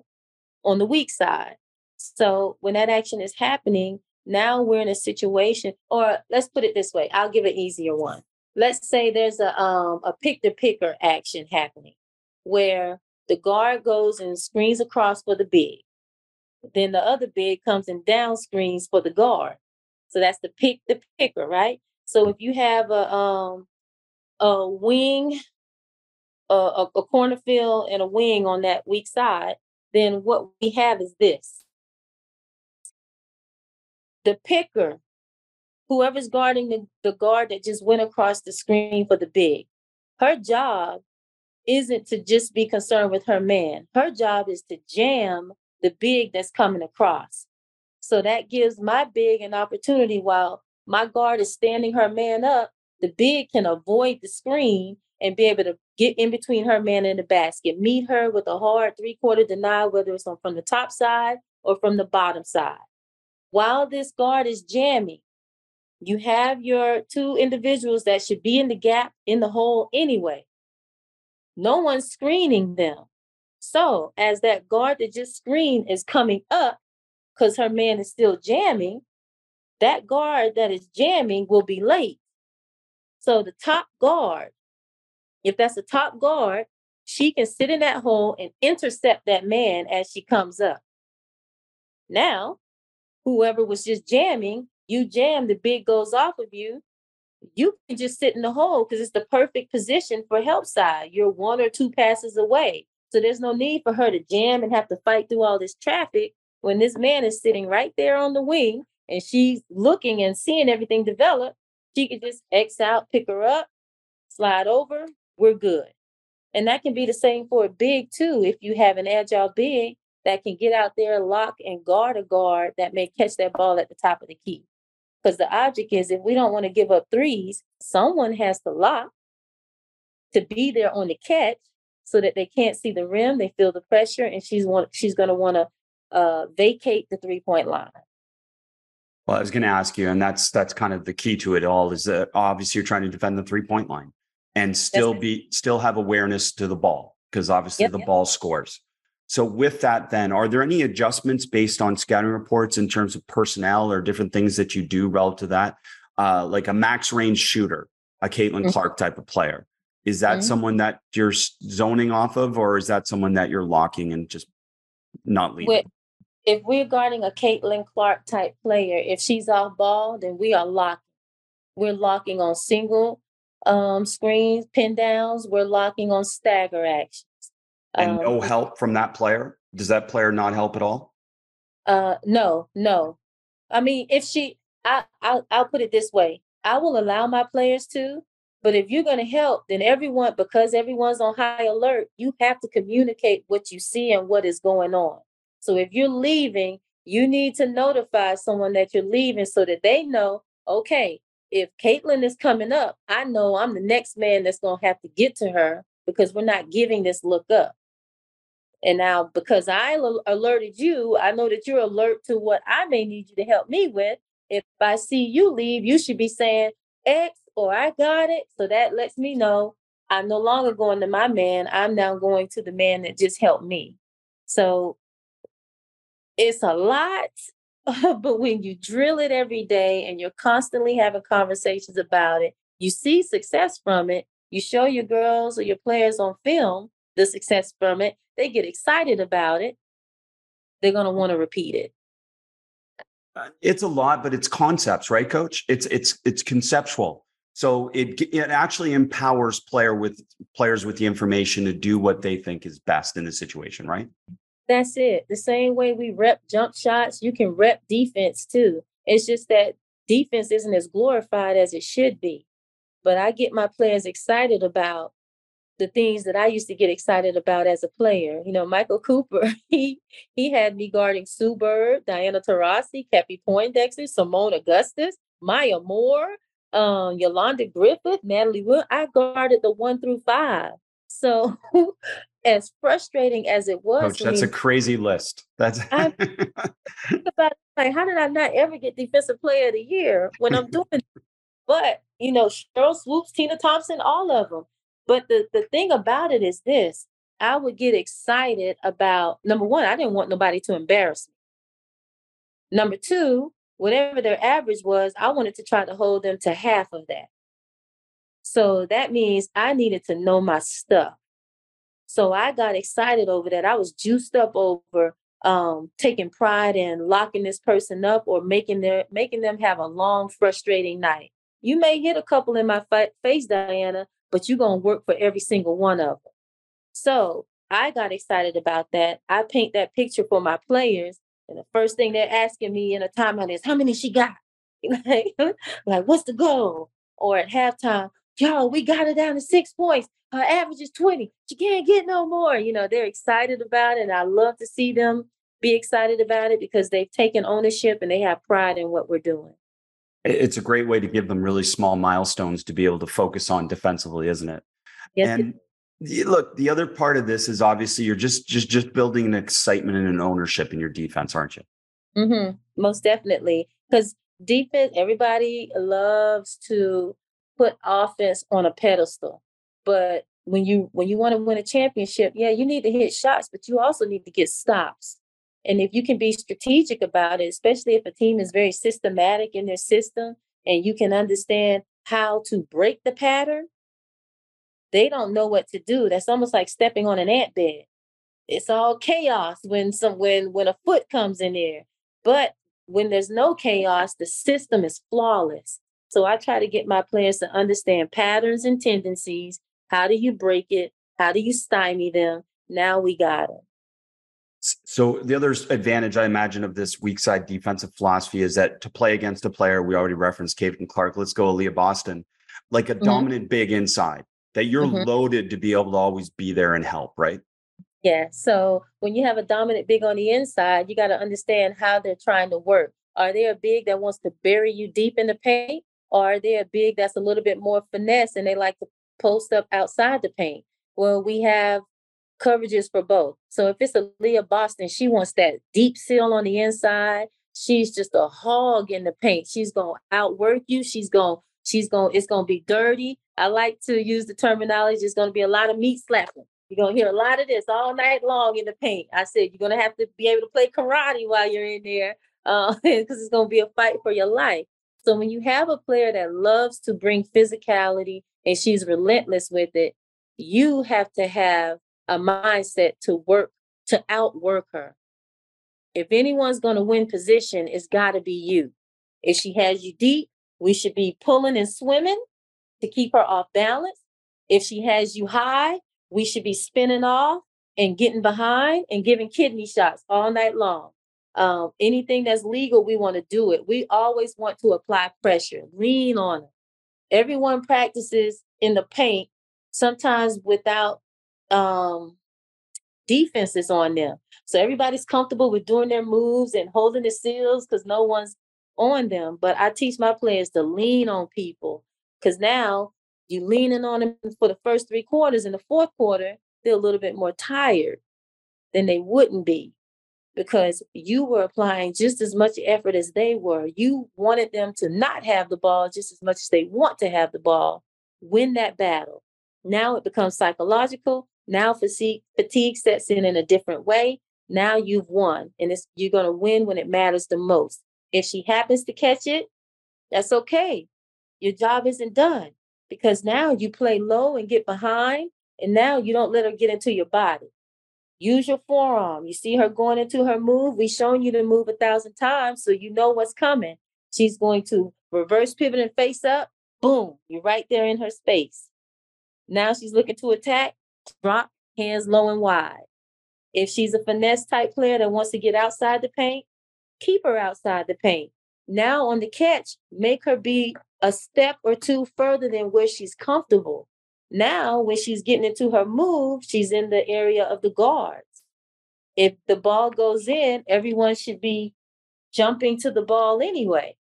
on the weak side. So when that action is happening, now we're in a situation, or let's put it this way, I'll give an easier one. Let's say there's a um a pick the picker action happening where the guard goes and screens across for the big. Then the other big comes and down screens for the guard. So that's the pick the picker, right? So if you have a um a wing, a, a, corner fill, and a wing on that weak side, then what we have is this. The picker, whoever's guarding the, the guard that just went across the screen for the big, her job isn't to just be concerned with her man. Her job is to jam the big that's coming across. So that gives my big an opportunity while my guard is standing her man up, the big can avoid the screen and be able to get in between her man and the basket, meet her with a hard three quarter deny, whether it's from the top side or from the bottom side. While this guard is jamming, you have your two individuals that should be in the gap in the hole anyway. No one's screening them. So, as that guard that just screened is coming up because her man is still jamming, that guard that is jamming will be late. So the top guard, if that's the top guard, she can sit in that hole and intercept that man as she comes up. Now, whoever was just jamming, you jam, the big goes off of you. You can just sit in the hole because it's the perfect position for help side. You're one or two passes away. So there's no need for her to jam and have to fight through all this traffic when this man is sitting right there on the wing and she's looking and seeing everything develop. She can just X out, pick her up, slide over, we're good. And that can be the same for a big too. If you have an agile big that can get out there, lock and guard a guard that may catch that ball at the top of the key. Because the object is if we don't want to give up threes, someone has to lock to be there on the catch so that they can't see the rim, they feel the pressure, and she's want she's gonna want to uh, vacate the three point line. Well, I was going to ask you, and that's that's kind of the key to it all is that obviously you're trying to defend the three point line and still be still have awareness to the ball because obviously yep, the yep. ball scores. So with that, then are there any adjustments based on scouting reports in terms of personnel or different things that you do relative to that? Uh, like a max range shooter, a Caitlin mm-hmm. Clark type of player. Is that mm-hmm. someone that you're zoning off of, or is that someone that you're locking and just not leaving? if we're guarding a Caitlin Clark type player, if she's off ball, then we are locking. We're locking on single um, screens, pin downs. We're locking on stagger actions. And um, no help from that player. Does that player not help at all? Uh, no, no. I mean, if she, I, I'll, I'll put it this way: I will allow my players to, but if you're going to help, then everyone, because everyone's on high alert, you have to communicate what you see and what is going on. So if you're leaving, you need to notify someone that you're leaving so that they know, okay, if Caitlin is coming up, I know I'm the next man that's going to have to get to her because we're not giving this look up. And now, because I alerted you, I know that you're alert to what I may need you to help me with. If I see you leave, you should be saying X or I got it. So that lets me know I'm no longer going to my man. I'm now going to the man that just helped me. So it's a lot, but when you drill it every day and you're constantly having conversations about it, you see success from it. You show your girls or your players on film the success from it. They get excited about it. They're going to want to repeat it. Uh, it's a lot, but it's concepts, right, Coach? It's it's it's conceptual. So it it actually empowers player with players with the information to do what they think is best in the situation, right? That's it. The same way we rep jump shots, you can rep defense too. It's just that defense isn't as glorified as it should be. But I get my players excited about the things that I used to get excited about as a player. You know, Michael Cooper, he he had me guarding Sue Bird, Diana Taurasi, Cappie Poindexter, Seimone Augustus, Maya Moore, um, Yolanda Griffith, Natalie Wood. I guarded the one through five. So as frustrating as it was, Coach, that's me, a crazy list. That's I think about like how did I not ever get defensive player of the year when I'm doing but you know, Sheryl Swoopes, Tina Thompson, all of them. But the, the thing about it is this I would get excited about number one, I didn't want nobody to embarrass me. Number two, whatever their average was, I wanted to try to hold them to half of that. So that means I needed to know my stuff. So I got excited over that. I was juiced up over um, taking pride in locking this person up or making their making them have a long, frustrating night. You may hit a couple in my face, Diana, but you're gonna work for every single one of them. So I got excited about that. I paint that picture for my players, and the first thing they're asking me in a timeout is, "How many she got?" like, like, what's the goal? Or at halftime, yo, we got it down to six points her average is 20. She can't get no more. You know, they're excited about it. And I love to see them be excited about it because they've taken ownership and they have pride in what we're doing. It's a great way to give them really small milestones to be able to focus on defensively, isn't it? Yes. And it look, the other part of this is obviously you're just just just building an excitement and an ownership in your defense, aren't you? Mm-hmm. Most definitely. Because defense, everybody loves to put offense on a pedestal. But when you when you want to win a championship, yeah, you need to hit shots, but you also need to get stops. And if you can be strategic about it, especially if a team is very systematic in their system and you can understand how to break the pattern, they don't know what to do. That's almost like stepping on an ant bed. It's all chaos when some when when a foot comes in there. But when there's no chaos, the system is flawless. So I try to get my players to understand patterns and tendencies. How do you break it? How do you stymie them? Now we got them. So the other advantage I imagine of this weak side defensive philosophy is that to play against a player, we already referenced Caitlin Clark. Let's go Aliyah Boston, like a mm-hmm. dominant big inside that you're mm-hmm. loaded to be able to always be there and help, right? Yeah. So when you have a dominant big on the inside, you got to understand how they're trying to work. Are they a big that wants to bury you deep in the paint? Or are they a big that's a little bit more finesse and they like to post up outside the paint? Well, we have coverages for both. So if it's a Leah Boston, she wants that deep seal on the inside. She's just a hog in the paint. She's gonna outwork you. She's gonna, she's gonna, it's gonna be dirty. I like to use the terminology. It's gonna be a lot of meat slapping. You're gonna hear a lot of this all night long in the paint. I said you're gonna have to be able to play karate while you're in there, because uh, it's gonna be a fight for your life. So when you have a player that loves to bring physicality and she's relentless with it, you have to have a mindset to work to outwork her. If anyone's going to win position, it's got to be you. If she has you deep, we should be pulling and swimming to keep her off balance. If she has you high, we should be spinning off and getting behind and giving kidney shots all night long. Um, anything that's legal, we want to do it. We always want to apply pressure, lean on it. Everyone practices in the paint, sometimes without um, defenses on them. So everybody's comfortable with doing their moves and holding the seals because no one's on them. But I teach my players to lean on people because now you leaning on them for the first three quarters. In the fourth quarter, they're a little bit more tired than they wouldn't be because you were applying just as much effort as they were. You wanted them to not have the ball just as much as they want to have the ball. Win that battle. Now it becomes psychological. Now fatigue, fatigue sets in in a different way. Now you've won, and it's, you're going to win when it matters the most. If she happens to catch it, that's okay. Your job isn't done because now you play low and get behind, and now you don't let her get into your body. Use your forearm. You see her going into her move. We've shown you to move a thousand times, so you know what's coming. She's going to reverse pivot and face up. Boom, you're right there in her space. Now she's looking to attack. Drop, hands low and wide. If she's a finesse type player that wants to get outside the paint, keep her outside the paint. Now on the catch, make her be a step or two further than where she's comfortable. Now, when she's getting into her move, she's in the area of the guards. If the ball goes in, everyone should be jumping to the ball anyway.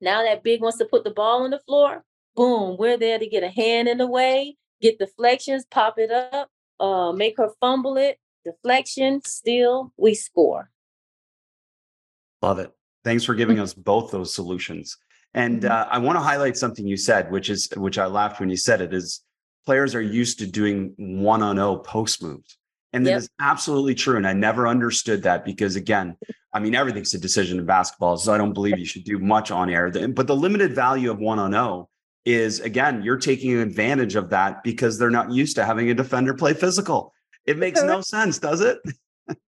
Now that big wants to put the ball on the floor, boom, we're there to get a hand in the way, get deflections, pop it up, uh, make her fumble it, deflection, still, we score. Love it. Thanks for giving us both those solutions. And mm-hmm. uh, I want to highlight something you said, which is which I laughed when you said it is players are used to doing one on zero post moves. And that yep. is absolutely true. And I never understood that because, again, I mean, everything's a decision in basketball. So I don't believe you should do much on air. But the limited value of one on zero is, again, you're taking advantage of that because they're not used to having a defender play physical. It makes no sense, does it?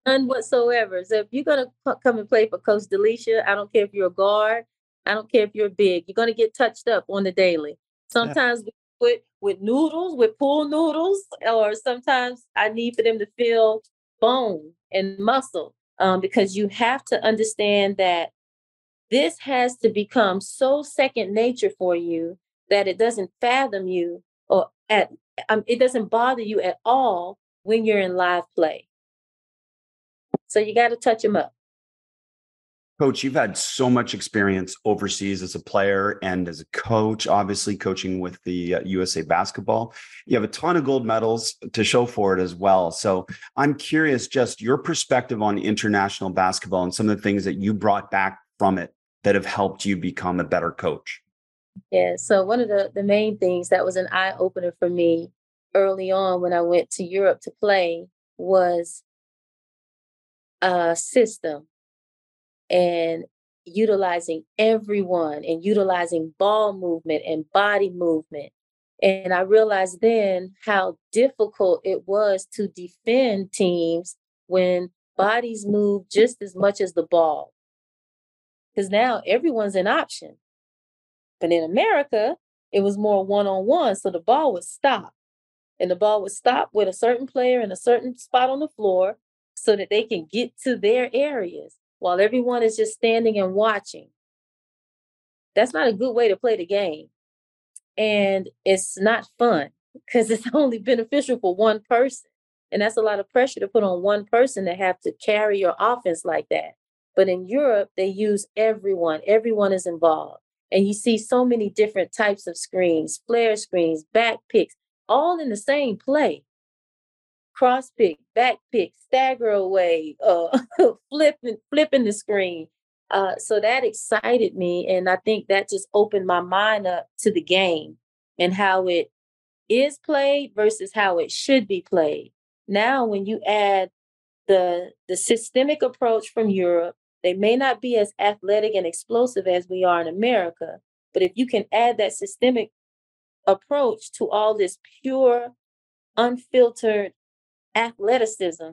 None whatsoever. So if you're going to come and play for Coach DeLisha, I don't care if you're a guard, I don't care if you're big, you're going to get touched up on the daily. Sometimes yeah. with, with noodles, with pool noodles, or sometimes I need for them to feel bone and muscle um, because you have to understand that this has to become so second nature for you that it doesn't fathom you or at um, it doesn't bother you at all when you're in live play. So you got to touch them up. Coach, you've had so much experience overseas as a player and as a coach, obviously coaching with the uh, USA basketball. You have a ton of gold medals to show for it as well. So I'm curious just your perspective on international basketball and some of the things that you brought back from it that have helped you become a better coach. Yeah. So one of the, the main things that was an eye opener for me early on when I went to Europe to play was a system and utilizing everyone and utilizing ball movement and body movement. And I realized then how difficult it was to defend teams when bodies move just as much as the ball. Because now everyone's an option. But in America, it was more one on one. So the ball would stop. And the ball would stop with a certain player in a certain spot on the floor so that they can get to their areas while everyone is just standing and watching. That's not a good way to play the game. And it's not fun because it's only beneficial for one person. And that's a lot of pressure to put on one person to have to carry your offense like that. But in Europe, they use everyone, everyone is involved. And you see so many different types of screens, flare screens, back picks, all in the same play. Cross pick, back pick, stagger away, uh, flipping, flipping the screen. Uh, so that excited me. And I think that just opened my mind up to the game and how it is played versus how it should be played. Now, when you add the the systemic approach from Europe, they may not be as athletic and explosive as we are in America, but if you can add that systemic approach to all this pure, unfiltered athleticism,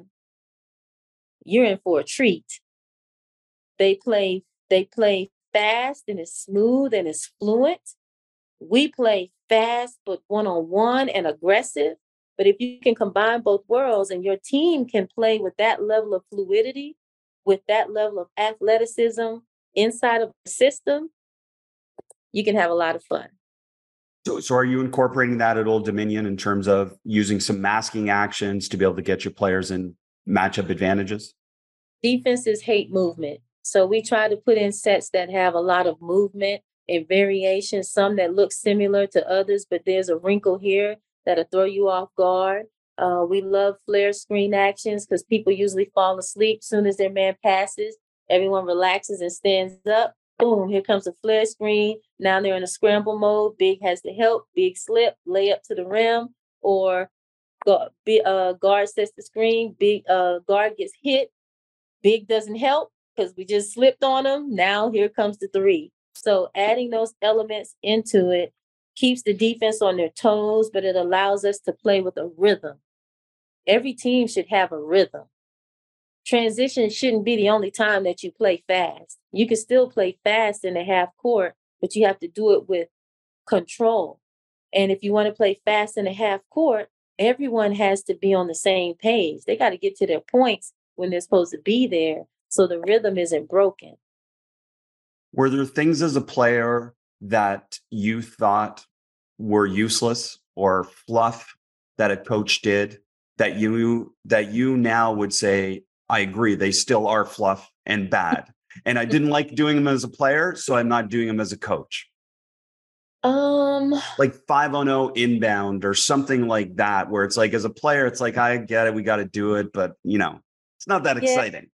you're in for a treat. They play, they play fast and it's smooth and it's fluent. We play fast but one-on-one and aggressive. But if you can combine both worlds and your team can play with that level of fluidity with that level of athleticism inside of the system, you can have a lot of fun. So, so are you incorporating that at Old Dominion in terms of using some masking actions to be able to get your players in matchup advantages? Defenses hate movement. So we try to put in sets that have a lot of movement and variation, some that look similar to others, but there's a wrinkle here that'll throw you off guard. Uh, we love flare screen actions because people usually fall asleep soon as their man passes. Everyone relaxes and stands up. Boom, here comes the flare screen. Now they're in a scramble mode. Big has to help. Big slip, lay up to the rim, or uh, guard sets the screen. Big uh, guard gets hit. Big doesn't help because we just slipped on them. Now here comes the three. So adding those elements into it keeps the defense on their toes, but it allows us to play with a rhythm every team should have a rhythm. Transition shouldn't be the only time that you play fast. You can still play fast in the half court, but you have to do it with control. And if you want to play fast in the half court, everyone has to be on the same page. They got to get to their points when they're supposed to be there so the rhythm isn't broken. Were there things as a player that you thought were useless or fluff that a coach did that you that you now would say i agree they still are fluff and bad and i didn't like doing them as a player so i'm not doing them as a coach. Um. Like 510 inbound or something like that where it's like as a player it's like i get it we got to do it but you know it's not that yeah. exciting.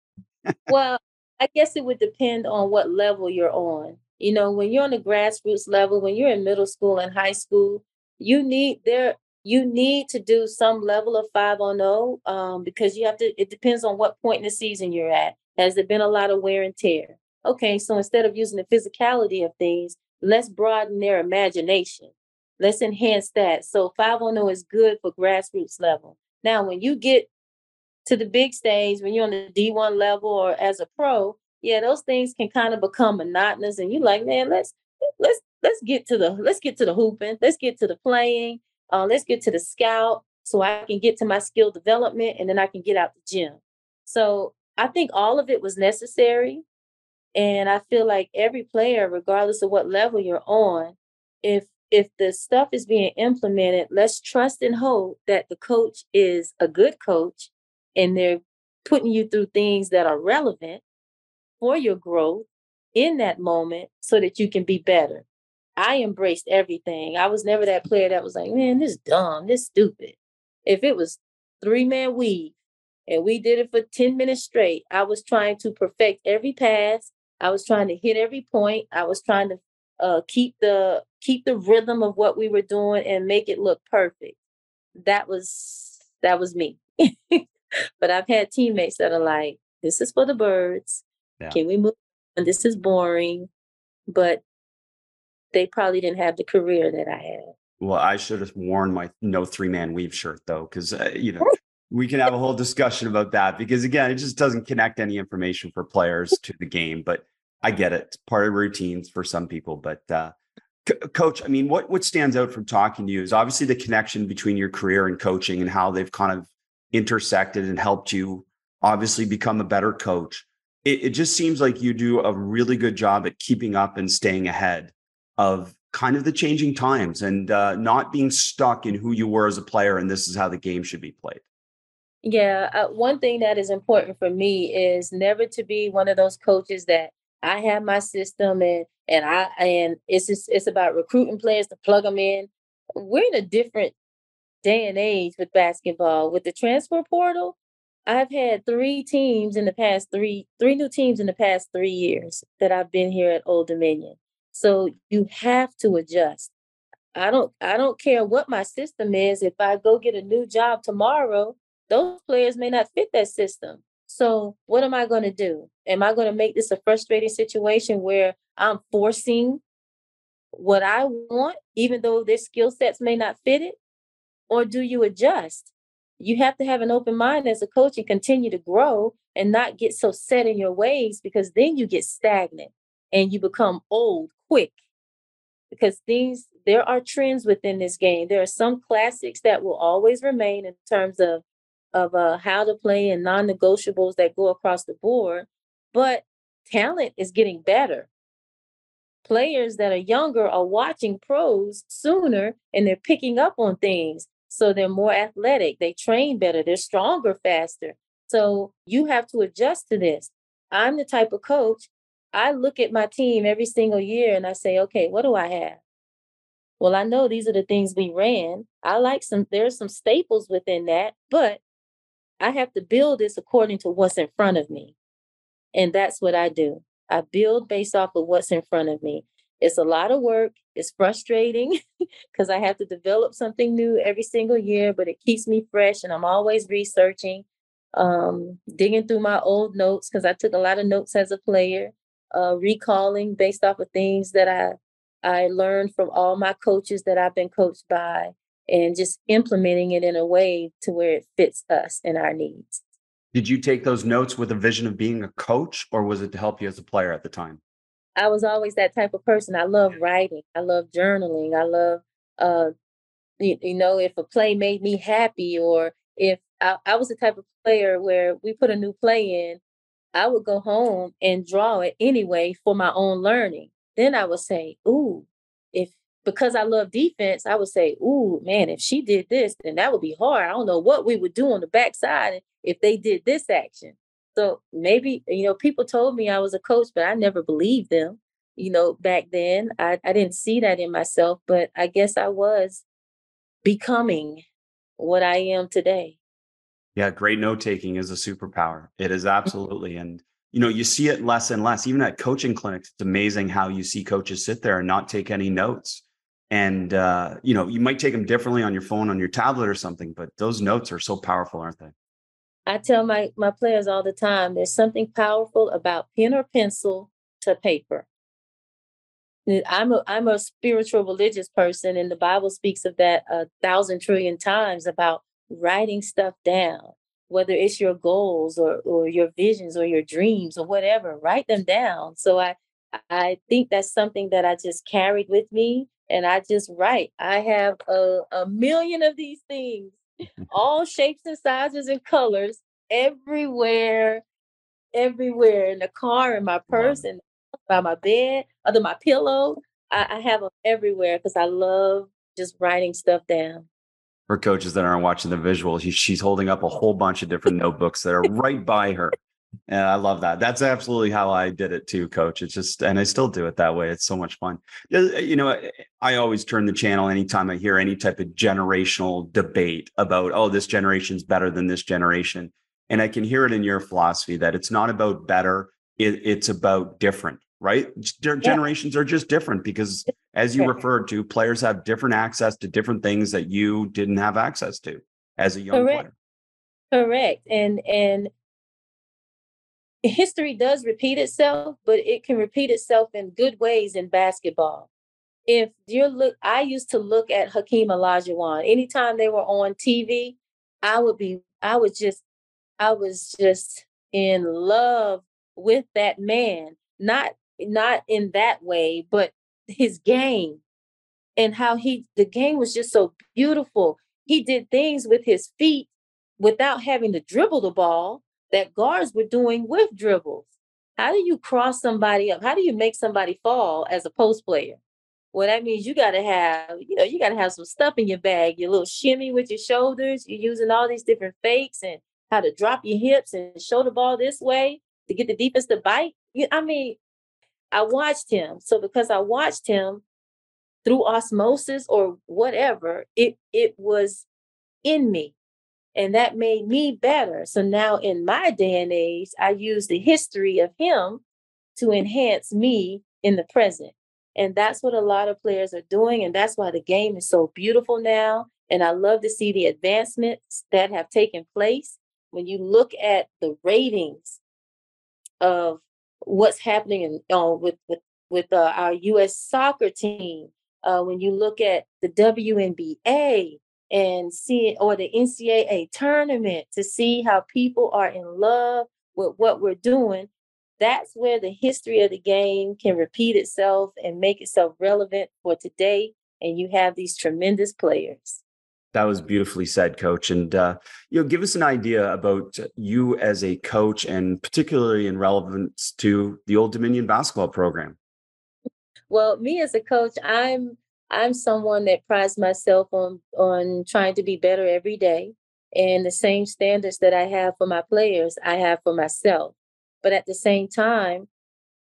Well i guess it would depend on what level you're on. You know when you're on the grassroots level when you're in middle school and high school you need there you need to do some level of 5 on 0 um, because you have to, it depends on what point in the season you're at. Has there been a lot of wear and tear? Okay, so instead of using the physicality of things, let's broaden their imagination. Let's enhance that. So 5 on 0 is good for grassroots level. Now, when you get to the big stage, when you're on the D1 level or as a pro, yeah, those things can kind of become monotonous and you're like, man, let's let's let's get to the let's get to the hooping, let's get to the playing, uh, let's get to the scout so I can get to my skill development and then I can get out the gym. So I think all of it was necessary. And I feel like every player, regardless of what level you're on, if if the stuff is being implemented, let's trust and hope that the coach is a good coach and they're putting you through things that are relevant for your growth in that moment so that you can be better. I embraced everything. I was never that player that was like, man, this dumb, this stupid. If it was three man weave and we did it for 10 minutes straight, I was trying to perfect every pass. I was trying to hit every point. I was trying to uh, keep the keep the rhythm of what we were doing and make it look perfect. That was that was me. but I've had teammates that are like, this is for the birds. Yeah. Can we move on? this is boring, but they probably didn't have the career that I had. Well, I should have worn my no three man weave shirt though, because uh, you know we can have a whole discussion about that. Because again, it just doesn't connect any information for players to the game. But I get it; it's part of routines for some people. But uh, C- Coach, I mean, what what stands out from talking to you is obviously the connection between your career and coaching, and how they've kind of intersected and helped you obviously become a better coach. It, it just seems like you do a really good job at keeping up and staying ahead of kind of the changing times and uh, not being stuck in who you were as a player and this is how the game should be played. Yeah, uh, one thing that is important for me is never to be one of those coaches that I have my system and and I and it's just it's about recruiting players to plug them in. We're in a different day and age with basketball with the transfer portal. I've had three teams in the past three three new teams in the past three years that I've been here at Old Dominion. So you have to adjust. I don't I don't care what my system is. If I go get a new job tomorrow, those players may not fit that system. So what am I going to do? Am I going to make this a frustrating situation where I'm forcing what I want, even though their skill sets may not fit it? Or do you adjust? You have to have an open mind as a coach and continue to grow and not get so set in your ways because then you get stagnant and you become old quick because things there are trends within this game. There are some classics that will always remain in terms of of uh, how to play and non-negotiables that go across the board but talent is getting better. Players that are younger are watching pros sooner and they're picking up on things so they're more athletic they train better they're stronger faster. So you have to adjust to this. I'm the type of coach I look at my team every single year and I say, okay, what do I have? Well, I know these are the things we ran. I like some, there's some staples within that, but I have to build this according to what's in front of me. And that's what I do. I build based off of what's in front of me. It's a lot of work. It's frustrating because I have to develop something new every single year, but it keeps me fresh and I'm always researching, um, digging through my old notes because I took a lot of notes as a player uh, recalling based off of things that I I learned from all my coaches that I've been coached by, and just implementing it in a way to where it fits us and our needs. Did you take those notes with a vision of being a coach, or was it to help you as a player at the time? I was always that type of person. I love writing. I love journaling. I love, uh, you, you know, if a play made me happy, or if I, I was the type of player where we put a new play in I would go home and draw it anyway for my own learning. Then I would say, ooh, if because I love defense, I would say, ooh, man, if she did this, then that would be hard. I don't know what we would do on the backside if they did this action. So maybe, you know, people told me I was a coach, but I never believed them. You know, back then, I, I didn't see that in myself, but I guess I was becoming what I am today. Yeah, great note taking is a superpower. It is mm-hmm. absolutely. And, you know, you see it less and less. Even at coaching clinics, it's amazing how you see coaches sit there and not take any notes. And, uh, you know, you might take them differently on your phone, on your tablet or something, but those notes are so powerful, aren't they? I tell my, my players all the time there's something powerful about pen or pencil to paper. I'm a I'm a spiritual religious person, and the Bible speaks of that a thousand trillion times about writing stuff down, whether it's your goals or, or your visions or your dreams or whatever, write them down. So I I think that's something that I just carried with me and I just write. I have a, a million of these things, all shapes and sizes and colors everywhere, everywhere in the car, in my purse, and by my bed, under my pillow. I, I have them everywhere because I love just writing stuff down for coaches that aren't watching the visual, she's holding up a whole bunch of different notebooks that are right by her. And I love that. That's absolutely how I did it too, coach. It's just, and I still do it that way. It's so much fun. You know, I always turn the channel anytime I hear any type of generational debate about, oh, this generation's better than this generation. And I can hear it in your philosophy that it's not about better, it, it's about different right? Generations are just different because, as you referred to, players have different access to different things that you didn't have access to as a young Correct. player. Correct. And and history does repeat itself, but it can repeat itself in good ways in basketball. If you're look, I used to look at Hakeem Olajuwon. Anytime they were on TV, I would be, I would just, I was just in love with that man. Not, not in that way, but his game and how he, the game was just so beautiful. He did things with his feet without having to dribble the ball that guards were doing with dribbles. How do you cross somebody up? How do you make somebody fall as a post player? Well, that means you got to have, you know, you got to have some stuff in your bag, your little shimmy with your shoulders. You're using all these different fakes and how to drop your hips and show the ball this way to get the defense to bite. I mean, I watched him. So because I watched him through osmosis or whatever, it it was in me and that made me better. So now in my day and age, I use the history of him to enhance me in the present. And that's what a lot of players are doing. And that's why the game is so beautiful now. And I love to see the advancements that have taken place. When you look at the ratings of what's happening in, uh, with, with, with uh, our U.S. soccer team, uh, when you look at the WNBA, and see or the NCAA tournament to see how people are in love with what we're doing, that's where the history of the game can repeat itself and make itself relevant for today. And you have these tremendous players. That was beautifully said, Coach. And uh, you know, give us an idea about you as a coach, and particularly in relevance to the Old Dominion basketball program. Well, me as a coach, I'm I'm someone that prides myself on on trying to be better every day. And the same standards that I have for my players, I have for myself. But at the same time,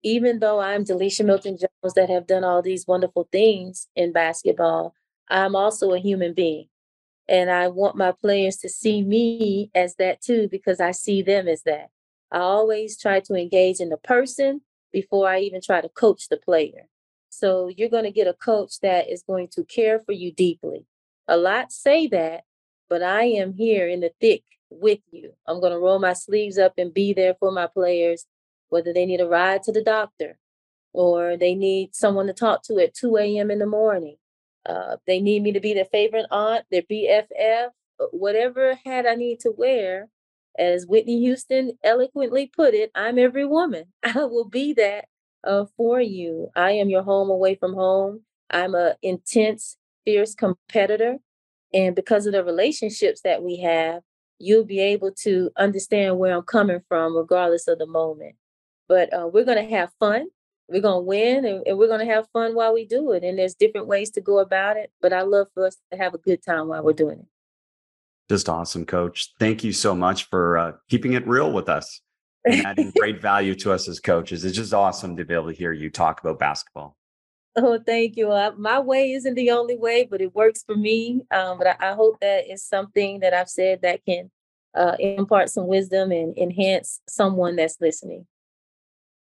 even though I'm DeLisha Milton Jones that have done all these wonderful things in basketball, I'm also a human being. And I want my players to see me as that too, because I see them as that. I always try to engage in the person before I even try to coach the player. So you're going to get a coach that is going to care for you deeply. A lot say that, but I am here in the thick with you. I'm going to roll my sleeves up and be there for my players, whether they need a ride to the doctor or they need someone to talk to at 2 a.m. in the morning. Uh, they need me to be their favorite aunt, their BFF, uh, whatever hat I need to wear. As Whitney Houston eloquently put it, I'm every woman. I will be that uh, for you. I am your home away from home. I'm a intense, fierce competitor. And because of the relationships that we have, you'll be able to understand where I'm coming from, regardless of the moment. But uh, we're going to have fun. We're going to win and, and we're going to have fun while we do it. And there's different ways to go about it. But I love for us to have a good time while we're doing it. Just awesome, coach. Thank you so much for uh, keeping it real with us and adding great value to us as coaches. It's just awesome to be able to hear you talk about basketball. Oh, thank you. Uh, my way isn't the only way, but it works for me. Um, but I, I, hope that is something that I've said that can uh, impart some wisdom and enhance someone that's listening.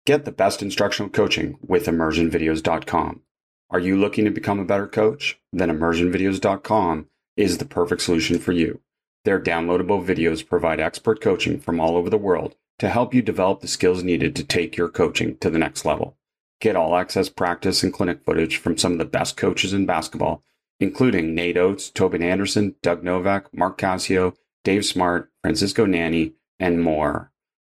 Get the best instructional coaching with immersionvideos.com. Are you looking to become a better coach? Then immersionvideos.com is the perfect solution for you. Their downloadable videos provide expert coaching from all over the world to help you develop the skills needed to take your coaching to the next level. Get all access practice and clinic footage from some of the best coaches in basketball, including Nate Oats, Tobin Anderson, Doug Novak, Mark Cassio, Dave Smart, Francisco Nani, and more.